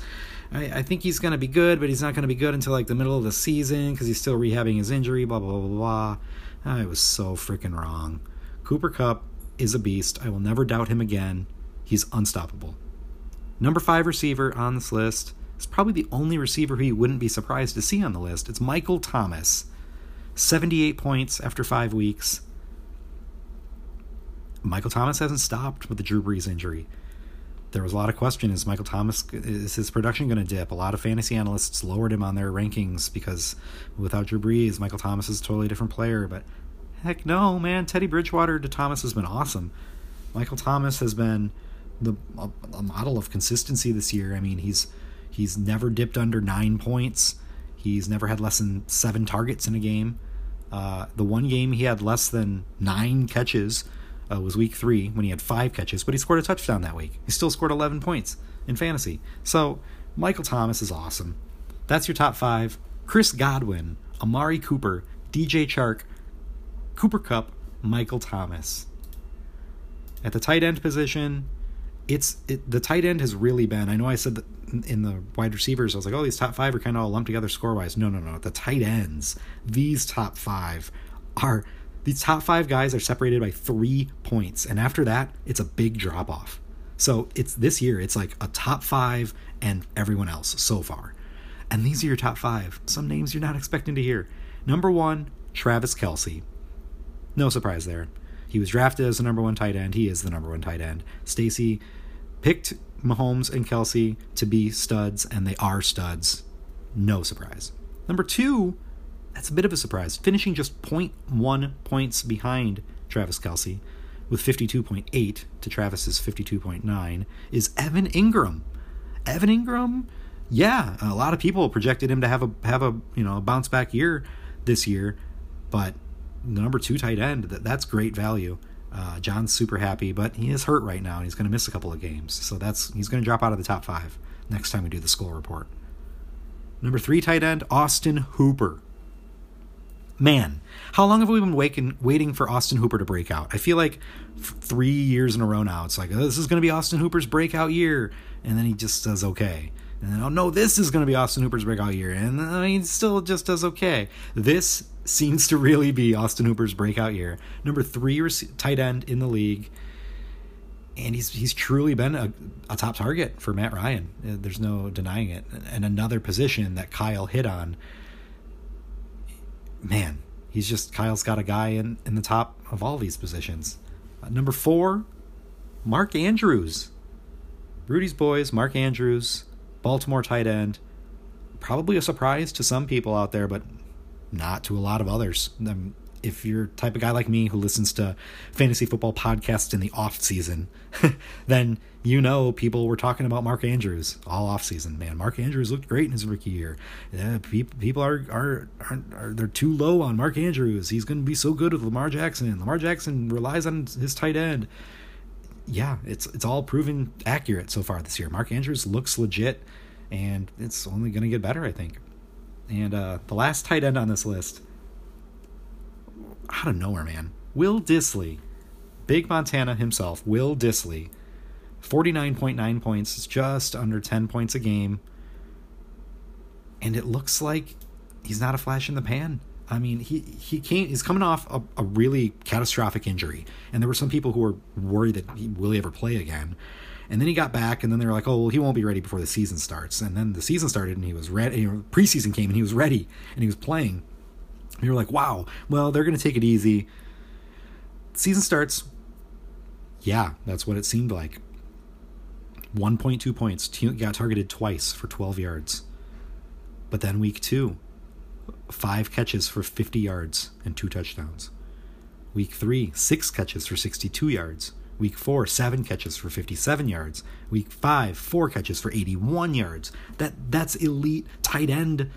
I, I think he's gonna be good, but he's not gonna be good until like the middle of the season because he's still rehabbing his injury. Blah blah blah blah. I was so freaking wrong. Cooper Kupp is a beast. I will never doubt him again. He's unstoppable. Number five receiver on this list is probably the only receiver who you wouldn't be surprised to see on the list. It's Michael Thomas. 78 points after five weeks. Michael Thomas hasn't stopped with the Drew Brees injury. There was a lot of question: Is Michael Thomas is his production going to dip? A lot of fantasy analysts lowered him on their rankings because without Drew Brees, Michael Thomas is a totally different player. But heck no, man! Teddy Bridgewater to Thomas has been awesome. Michael Thomas has been the a, a model of consistency this year. I mean, he's he's never dipped under nine points. He's never had less than seven targets in a game. Uh, the one game he had less than nine catches uh, was week three when he had five catches, but he scored a touchdown that week. He still scored 11 points in fantasy. So Michael Thomas is awesome. That's your top five. Chris Godwin, Amari Cooper, DJ Chark, Cooper Kupp, Michael Thomas. At the tight end position, it's it, the tight end has really been. I know I said that in the wide receivers, I was like, oh, these top five are kind of all lumped together score wise. No, no, no. The tight ends, these top five are these top five guys are separated by three points, and after that, it's a big drop off. So it's this year, it's like a top five and everyone else so far. And these are your top five. Some names you're not expecting to hear. Number one, Travis Kelce. No surprise there. He was drafted as the number one tight end. He is the number one tight end. Stacy picked Mahomes and Kelce to be studs, and they are studs. No surprise. Number two, that's a bit of a surprise. Finishing just 0.1 points behind Travis Kelce with 52.8 to Travis's 52.9 is Evan Engram. Evan Engram, yeah, a lot of people projected him to have a have a you know a bounce back year this year, but the number two tight end that that's great value. Uh, John's super happy, but he is hurt right now, and he's going to miss a couple of games. So that's he's going to drop out of the top five next time we do the Skol report. Number three tight end, Austin Hooper. Man, how long have we been waiting, waiting for Austin Hooper to break out? I feel like three years in a row now. It's like, oh, this is going to be Austin Hooper's breakout year. And then he just does okay. And then, oh no, this is going to be Austin Hooper's breakout year. And I mean, still just does okay. This seems to really be Austin Hooper's breakout year. Number three tight end in the league and he's he's truly been a, a top target for Matt Ryan. Uh, there's no denying it. And another position that Kyle hit on. Man, he's just Kyle's got a guy in in the top of all these positions. Uh, number four, Mark Andrews. Rudy's boys, Mark Andrews, Baltimore tight end. Probably a surprise to some people out there, but not to a lot of others. Um, if you're type of guy like me who listens to fantasy football podcasts in the off season, then you know people were talking about Mark Andrews all off season. Man, Mark Andrews looked great in his rookie year. Yeah, people are are, are, are they're too low on Mark Andrews. He's going to be so good with Lamar Jackson. Lamar Jackson relies on his tight end. Yeah, it's it's all proven accurate so far this year. Mark Andrews looks legit, and it's only going to get better, I think. And uh, the last tight end on this list out of nowhere, man. Will Dissly, Big Montana himself, Will Dissly, 49.9 points, just under 10 points a game. And it looks like he's not a flash in the pan. I mean, he he came he's coming off a, a really catastrophic injury, and there were some people who were worried that he will he ever play again. And then he got back, and then they were like, "Oh, well, he won't be ready before the season starts." And then the season started, and he was ready. Preseason came, and he was ready, and he was playing. You're like, wow, well, they're going to take it easy. Season starts. Yeah, that's what it seemed like. 1.2 points. Got targeted twice for 12 yards. But then week two, five catches for 50 yards and two touchdowns. Week three, six catches for 62 yards. Week four, seven catches for 57 yards. Week five, four catches for 81 yards. That that's elite tight end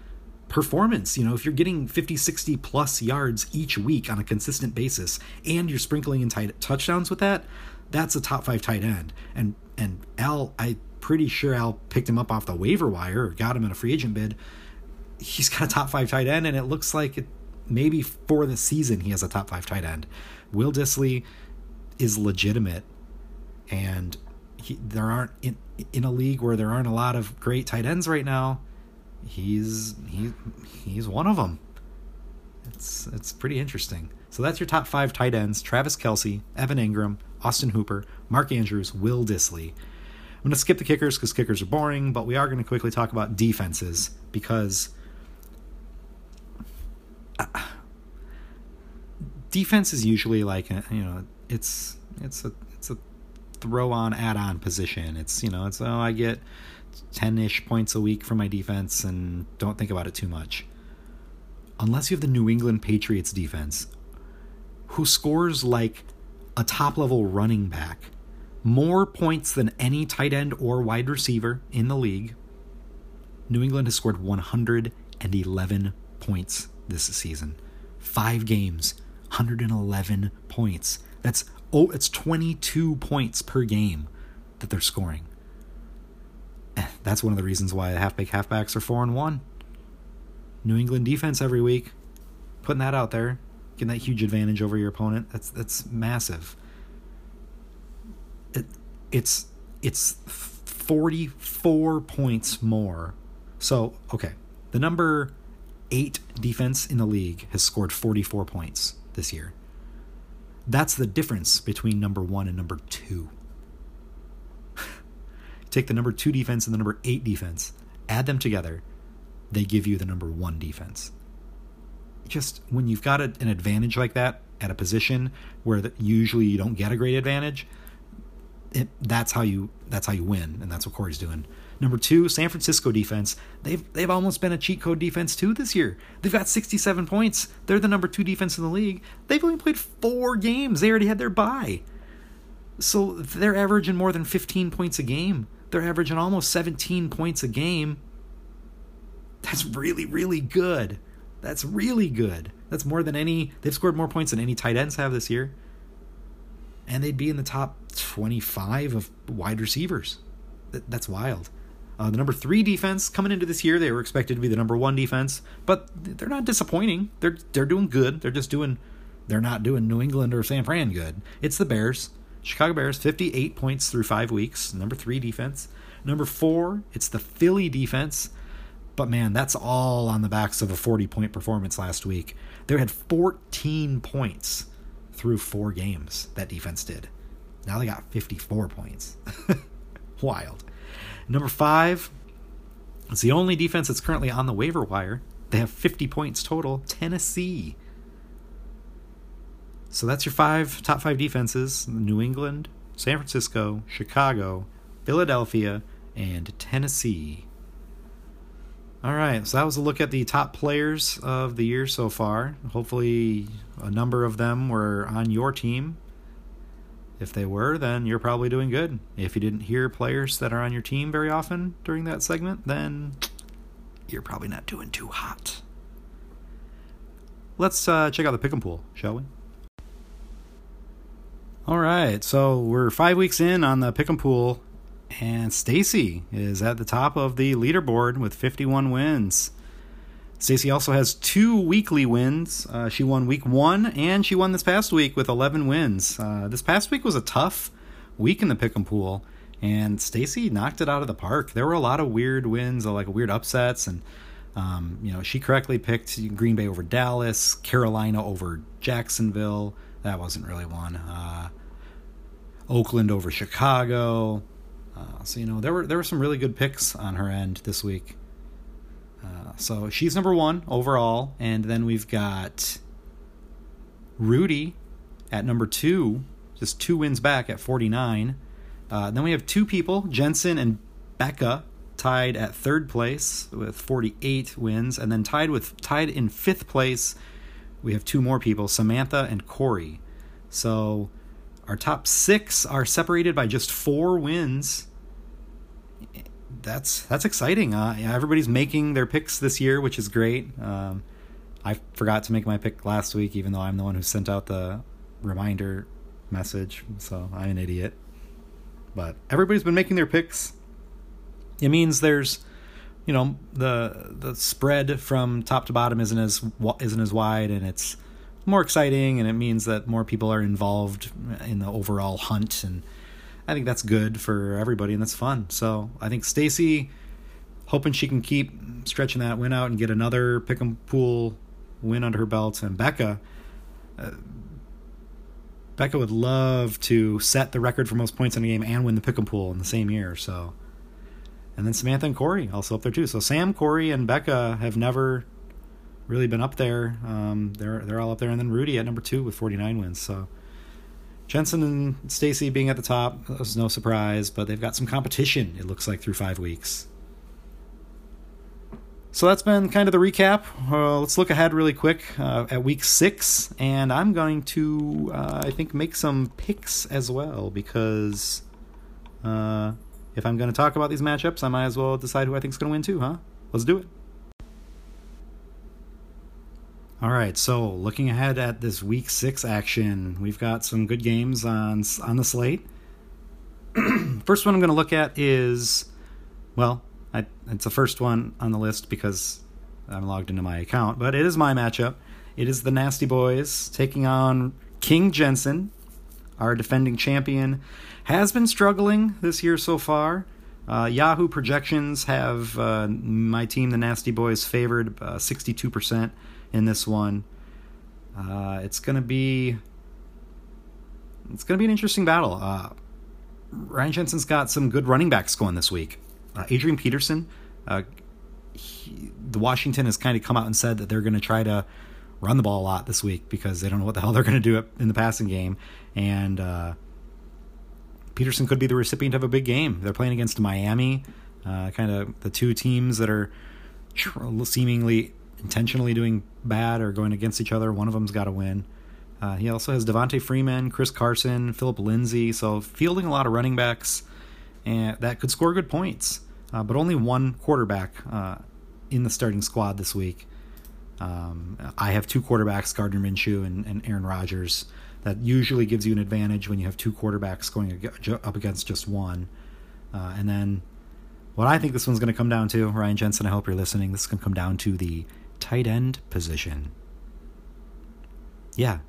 performance. You know, if you're getting 50, 60 plus yards each week on a consistent basis and you're sprinkling in tight touchdowns with that, that's a top five tight end. And and Al, I'm pretty sure Al picked him up off the waiver wire or got him in a free agent bid. He's got a top five tight end, and it looks like it, maybe for the season he has a top five tight end. Will Dissly is legitimate, and he, there aren't in in a league where there aren't a lot of great tight ends right now he's he he's one of them. It's it's pretty interesting. So that's your top five tight ends: Travis Kelce, Evan Engram, Austin Hooper, Mark Andrews, Will Dissly. I'm going to skip the kickers because kickers are boring, but we are going to quickly talk about defenses because uh, defense is usually like you know it's it's a it's a throw on add on position. It's you know it's oh I get 10 ish points a week for my defense and don't think about it too much. Unless you have the New England Patriots defense, who scores like a top level running back, more points than any tight end or wide receiver in the league. New England has scored 111 points this season. Five games, 111 points. That's oh, it's 22 points per game that they're scoring. Eh, that's one of the reasons why halfback halfbacks are four and one. New England defense every week, putting that out there, getting that huge advantage over your opponent. That's that's massive. It, it's it's 44 points more. So, okay. The number 8 defense in the league has scored 44 points this year. That's the difference between number 1 and number 2. Take the number two defense and the number eight defense, add them together, they give you the number one defense. Just when you've got a, an advantage like that at a position where the, usually you don't get a great advantage, it, that's how you that's how you win, and that's what Corey's doing. Number two, San Francisco defense. They've they've almost been a cheat code defense too this year. They've got 67 points. They're the number two defense in the league. They've only played four games. They already had their bye. So they're averaging more than 15 points a game. They're averaging almost 17 points a game. That's really, really good. That's really good. That's more than any, they've scored more points than any tight ends have this year. and they'd be in the top 25 of wide receivers. That's wild. Uh, the number three defense coming into this year, they were expected to be the number one defense, but they're not disappointing. They're they're doing good. They're just doing, they're not doing New England or San Fran good. It's the Bears, Chicago Bears, 58 points through five weeks. Number three defense. Number four, it's the Philly defense. But man, that's all on the backs of a 40 point performance last week. They had 14 points through four games, that defense did. Now they got 54 points. Wild. Number five, it's the only defense that's currently on the waiver wire. They have 50 points total. Tennessee. So that's your five top five defenses New England, San Francisco, Chicago, Philadelphia, and Tennessee. All right, so that was a look at the top players of the year so far. Hopefully, a number of them were on your team. If they were, then you're probably doing good. If you didn't hear players that are on your team very often during that segment, then you're probably not doing too hot. Let's uh, check out the pick and pool, shall we? All right, so we're five weeks in on the pick and pool and Stacy is at the top of the leaderboard with 51 wins. Stacy also has two weekly wins. Uh, she won week one, and she won this past week with 11 wins. Uh, this past week was a tough week in the pick'em pool, and Stacy knocked it out of the park. There were a lot of weird wins, like weird upsets, and um, you know she correctly picked Green Bay over Dallas, Carolina over Jacksonville. That wasn't really one. Uh, Oakland over Chicago. Uh, so you know there were there were some really good picks on her end this week. Uh, so she's number one overall, and then we've got Rudy at number two, just two wins back at 49. Uh, then we have two people, Jensen and Becca, tied at third place with 48 wins, and then tied with tied in fifth place. We have two more people, Samantha and Corey. So our top six are separated by just four wins that's that's exciting. Uh, everybody's making their picks this year, which is great. Um, I forgot to make my pick last week, even though I'm the one who sent out the reminder message. So I'm an idiot. But everybody's been making their picks. It means there's, you know, the the spread from top to bottom isn't as isn't as wide, and it's more exciting, and it means that more people are involved in the overall hunt and I think that's good for everybody and that's fun. So I think Stacy, hoping she can keep stretching that win out and get another pick and pool win under her belt, and Becca. Uh, Becca would love to set the record for most points in a game and win the pick and pool in the same year. So, and then Samantha and Corey also up there too. So Sam, Corey, and Becca have never really been up there. Um, they're they're all up there, and then Rudy at number two with 49 wins. So Jensen and Stacy being at the top was no surprise, but they've got some competition, it looks like, through five weeks. So that's been kind of the recap. Uh, let's look ahead really quick uh, at week six, and I'm going to, uh, I think, make some picks as well because uh, if I'm going to talk about these matchups, I might as well decide who I think is going to win too, huh? Let's do it. All right, so looking ahead at this week six action, we've got some good games on on the slate. first one I'm going to look at is, well, I, it's the first one on the list because I'm logged into my account, but it is my matchup. It is the Nasty Boys taking on King Jensen, our defending champion. Has been struggling this year so far. Uh, Yahoo projections have uh, my team, the Nasty Boys, favored uh, 62% in this one. Uh, it's gonna be it's gonna be an interesting battle. Uh, Ryan Jensen's got some good running backs going this week. Uh, Adrian Peterson, uh, he, the Washington has kind of come out and said that they're to try to run the ball a lot this week because they don't know what the hell they're to do in the passing game, and uh, Peterson could be the recipient of a big game. They're playing against Miami, uh, kind of the two teams that are seemingly intentionally doing bad or going against each other. One of them's got to win. Uh, he also has Devonta Freeman, Chris Carson, Phillip Lindsay, so fielding a lot of running backs and that could score good points. Uh, but only one quarterback uh, in the starting squad this week. Um, I have two quarterbacks, Gardner Minshew and, and Aaron Rodgers. That usually gives you an advantage when you have two quarterbacks going up against just one. Uh, and then what I think this one's going to come down to, Ryan Jensen, I hope you're listening. This is going to come down to the tight end position. Yeah,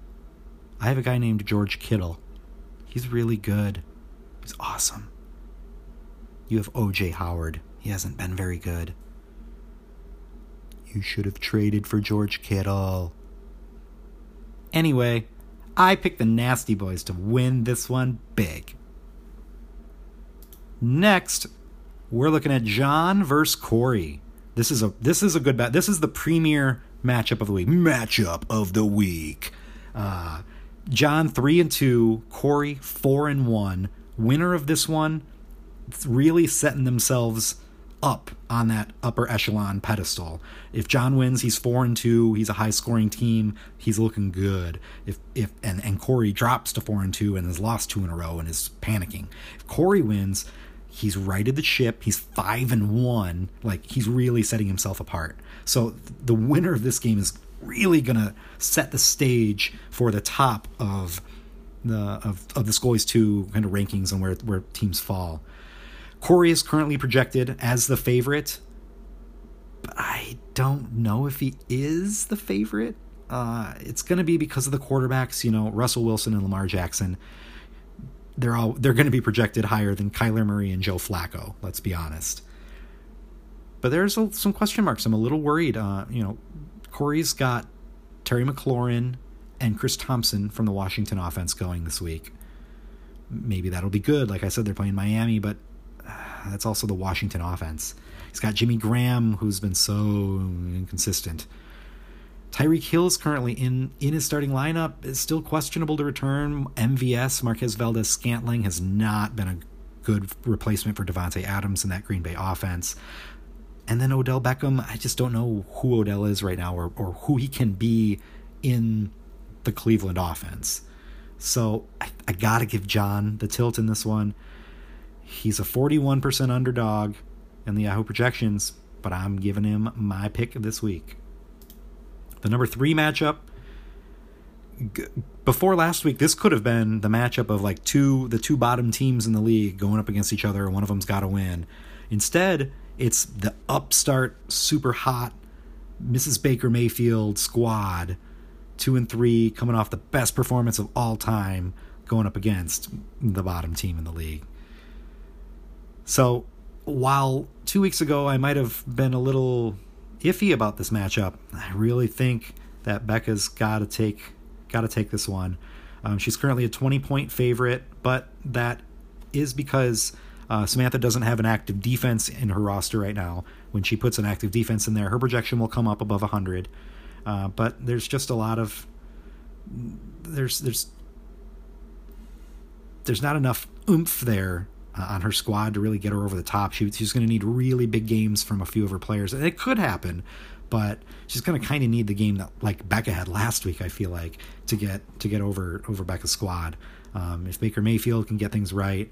I have a guy named George Kittle. He's really good. He's awesome. You have OJ Howard. He hasn't been very good. You should have traded for George Kittle. Anyway, I picked the Nasty Boys to win this one big. Next, we're looking at John versus Corey. This is a this is a good bet. This is the premier matchup of the week. Matchup of the week. Uh, John three and two, Corey four and one. Winner of this one, really setting themselves up on that upper echelon pedestal. If John wins, he's four and two. He's a high scoring team. He's looking good. If if and and Corey drops to four and two and has lost two in a row and is panicking. If Corey wins, he's righted the ship. He's five and one. Like he's really setting himself apart. So the winner of this game is really gonna set the stage for the top of the of, of the Scully's two kind of rankings and where where teams fall. Corey is currently projected as the favorite, but I don't know if he is the favorite. Uh, it's going to be because of the quarterbacks, you know, Russell Wilson and Lamar Jackson they're all they're going to be projected higher than Kyler Murray and Joe Flacco. Let's be honest. But there's a, some question marks. I'm a little worried. Uh, you know, Corey's got Terry McLaurin and Chris Thompson from the Washington offense going this week. Maybe that'll be good. Like I said, they're playing Miami, but uh, that's also the Washington offense. He's got Jimmy Graham, who's been so inconsistent. Tyreek Hill is currently in in his starting lineup. Is still questionable to return. MVS Marquez Valdes Scantling has not been a good replacement for Davante Adams in that Green Bay offense. And then Odell Beckham, I just don't know who Odell is right now or, or who he can be in the Cleveland offense. So I, I got to give John the tilt in this one. He's a 41% underdog in the Yahoo projections, but I'm giving him my pick this week. The number three matchup. Before last week, this could have been the matchup of like two the two bottom teams in the league going up against each other. And one of them's got to win. Instead, it's the upstart, super hot Mrs. Baker Mayfield squad, two and three, coming off the best performance of all time, going up against the bottom team in the league. So, while two weeks ago I might have been a little iffy about this matchup. I really think that Becca's got to take got to take this one. Um, she's currently a 20 point favorite, but that is because uh, Samantha doesn't have an active defense in her roster right now. When she puts an active defense in there, her projection will come up above 100. Uh, but there's just a lot of there's there's there's not enough oomph there uh, on her squad to really get her over the top. She, she's going to need really big games from a few of her players, and it could happen, but she's going to kind of need the game that like Becca had last week. I feel like to get to get over over Becca's squad. Um, if Baker Mayfield can get things right,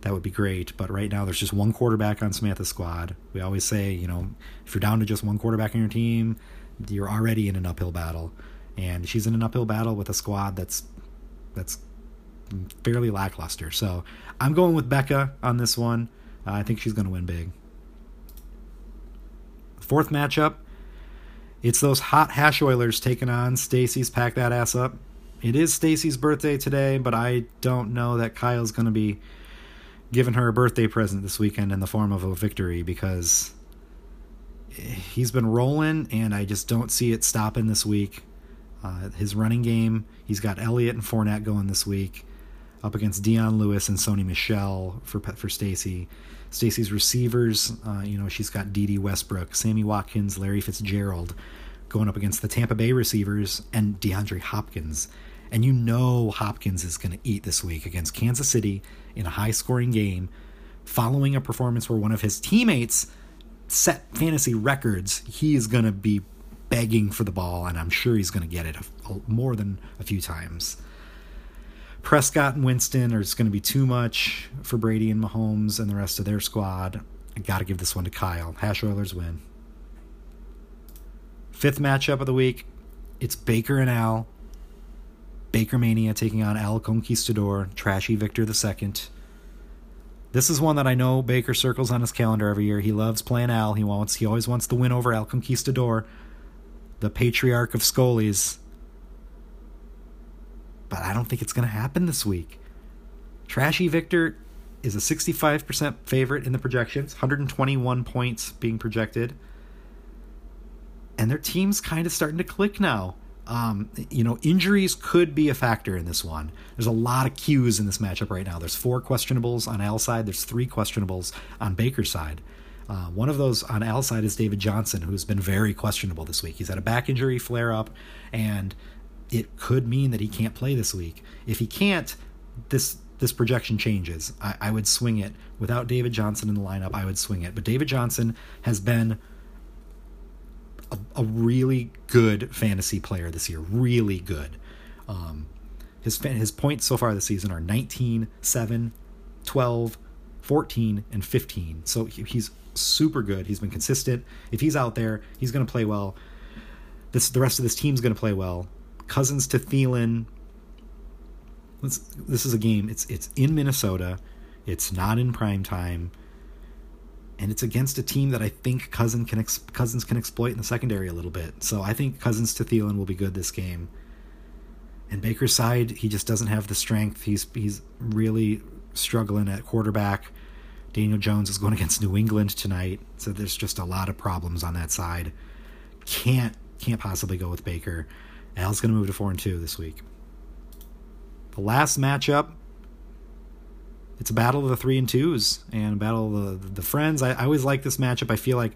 that would be great. But right now, there's just one quarterback on Samantha's squad. We always say, you know, if you're down to just one quarterback on your team, you're already in an uphill battle, and she's in an uphill battle with a squad that's that's fairly lackluster. So I'm going with Becca on this one. Uh, I think she's going to win big. Fourth matchup, it's those hot hash oilers taking on Stacy's pack that ass up. It is Stacy's birthday today, but I don't know that Kyle's going to be giving her a birthday present this weekend in the form of a victory because he's been rolling and I just don't see it stopping this week. Uh, his running game, he's got Elliott and Fournette going this week up against Dion Lewis and Sony Michel for for Stacy. Stacy's receivers, uh, you know, she's got Dede Westbrook, Sammy Watkins, Larry Fitzgerald going up against the Tampa Bay receivers and DeAndre Hopkins. And you know Hopkins is going to eat this week against Kansas City in a high scoring game, following a performance where one of his teammates set fantasy records. He is going to be begging for the ball, and I'm sure he's going to get it a, a, more than a few times. Prescott and Winston are just going to be too much for Brady and Mahomes and the rest of their squad. I got to give this one to Kyle. Hash Oilers win. Fifth matchup of the week. It's Baker and Al. Baker Mania taking on Al Conquistador, Trashy Victor II. This is one that I know Baker circles on his calendar every year. He loves playing Al. He wants he always wants to win over Al Conquistador, the patriarch of Scolies. But I don't think it's going to happen this week. Trashy Victor is a 65% favorite in the projections, 121 points being projected. And their team's kind of starting to click now. Um, you know, injuries could be a factor in this one. There's a lot of cues in this matchup right now. There's four questionables on Al's side, there's three questionables on Baker's side. Uh, one of those on Al's side is David Johnson, who's been very questionable this week. He's had a back injury flare up, and it could mean that he can't play this week. If he can't, this this projection changes. I, I would swing it without David Johnson in the lineup. I would swing it, but David Johnson has been a, a really good fantasy player this year. Really good. Um, his his points so far this season are 19, 7, 12, 14, and 15. So he, he's super good. He's been consistent. If he's out there, he's going to play well. This the rest of this team's going to play well. Cousins to Thielen. Let's, this is a game. It's it's in Minnesota. It's not in prime time, and it's against a team that I think Cousin can ex, Cousins can exploit in the secondary a little bit. So I think Cousins to Thielen will be good this game. And Baker's side, he just doesn't have the strength. He's he's really struggling at quarterback. Daniel Jones is going against New England tonight, so there's just a lot of problems on that side. Can't can't possibly go with Baker. Al's going to move to four and two this week. The last matchup, it's a battle of the three and twos and a battle of the the friends. I, I always like this matchup. I feel like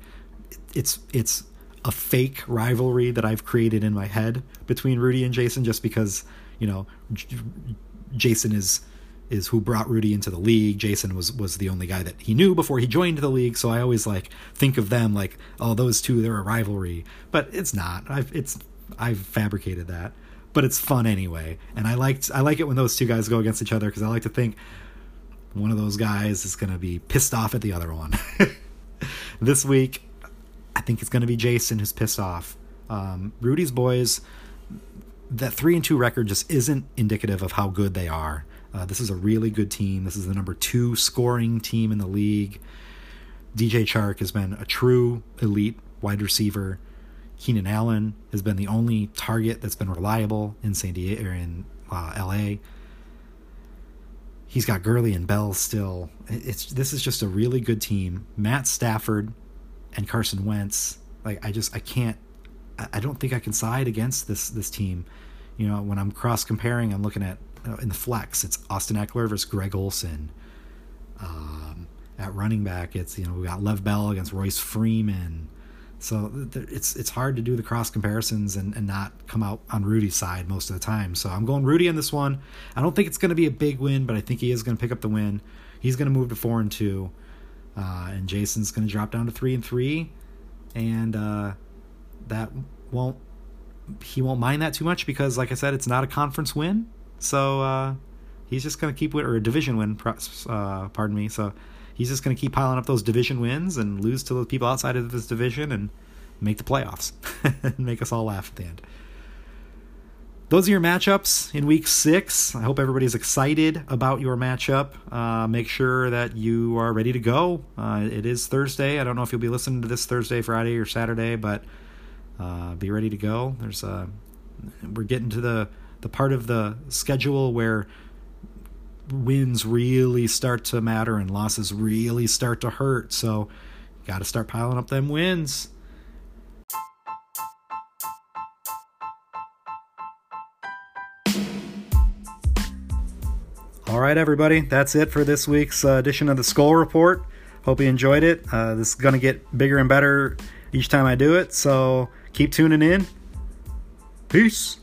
it's it's a fake rivalry that I've created in my head between Rudy and Jason, just because you know J- Jason is is who brought Rudy into the league. Jason was was the only guy that he knew before he joined the league, so I always like think of them like, oh, those two, they're a rivalry, but it's not. I've it's I've fabricated that, but it's fun anyway, and I liked I like it when those two guys go against each other because I like to think one of those guys is going to be pissed off at the other one. this week, I think it's going to be Jason who's pissed off. Um, Rudy's boys, that three and two record just isn't indicative of how good they are. Uh, this is a really good team. This is the number two scoring team in the league. DJ Chark has been a true elite wide receiver. Keenan Allen has been the only target that's been reliable in San Diego or in uh, LA. He's got Gurley and Bell still. It's this is just a really good team. Matt Stafford and Carson Wentz. Like I just I can't. I don't think I can side against this this team. You know, when I'm cross comparing, I'm looking at uh, in the flex. It's Austin Ekeler versus Greg Olsen. Um, at running back, it's you know we got Lev Bell against Royce Freeman. So it's it's hard to do the cross comparisons and, and not come out on Rudy's side most of the time. So I'm going Rudy on this one. I don't think it's going to be a big win, but I think he is going to pick up the win. He's going to move to four and two, uh, and Jason's going to drop down to three and three, and uh, that won't he won't mind that too much because, like I said, it's not a conference win. So uh, he's just going to keep win or a division win. Uh, pardon me. So he's just going to keep piling up those division wins and lose to the people outside of this division and make the playoffs and make us all laugh at the end. Those are your matchups in week six. I hope everybody's excited about your matchup. Uh, make sure that you are ready to go. Uh, it is Thursday. I don't know if you'll be listening to this Thursday, Friday, or Saturday, but uh, be ready to go. There's uh, we're getting to the the part of the schedule where wins really start to matter and losses really start to hurt. So, got to start piling up them wins. All right, everybody, that's it for this week's uh, edition of the Skull Report. Hope you enjoyed it. Uh, this is going to get bigger and better each time I do it, so keep tuning in. Peace.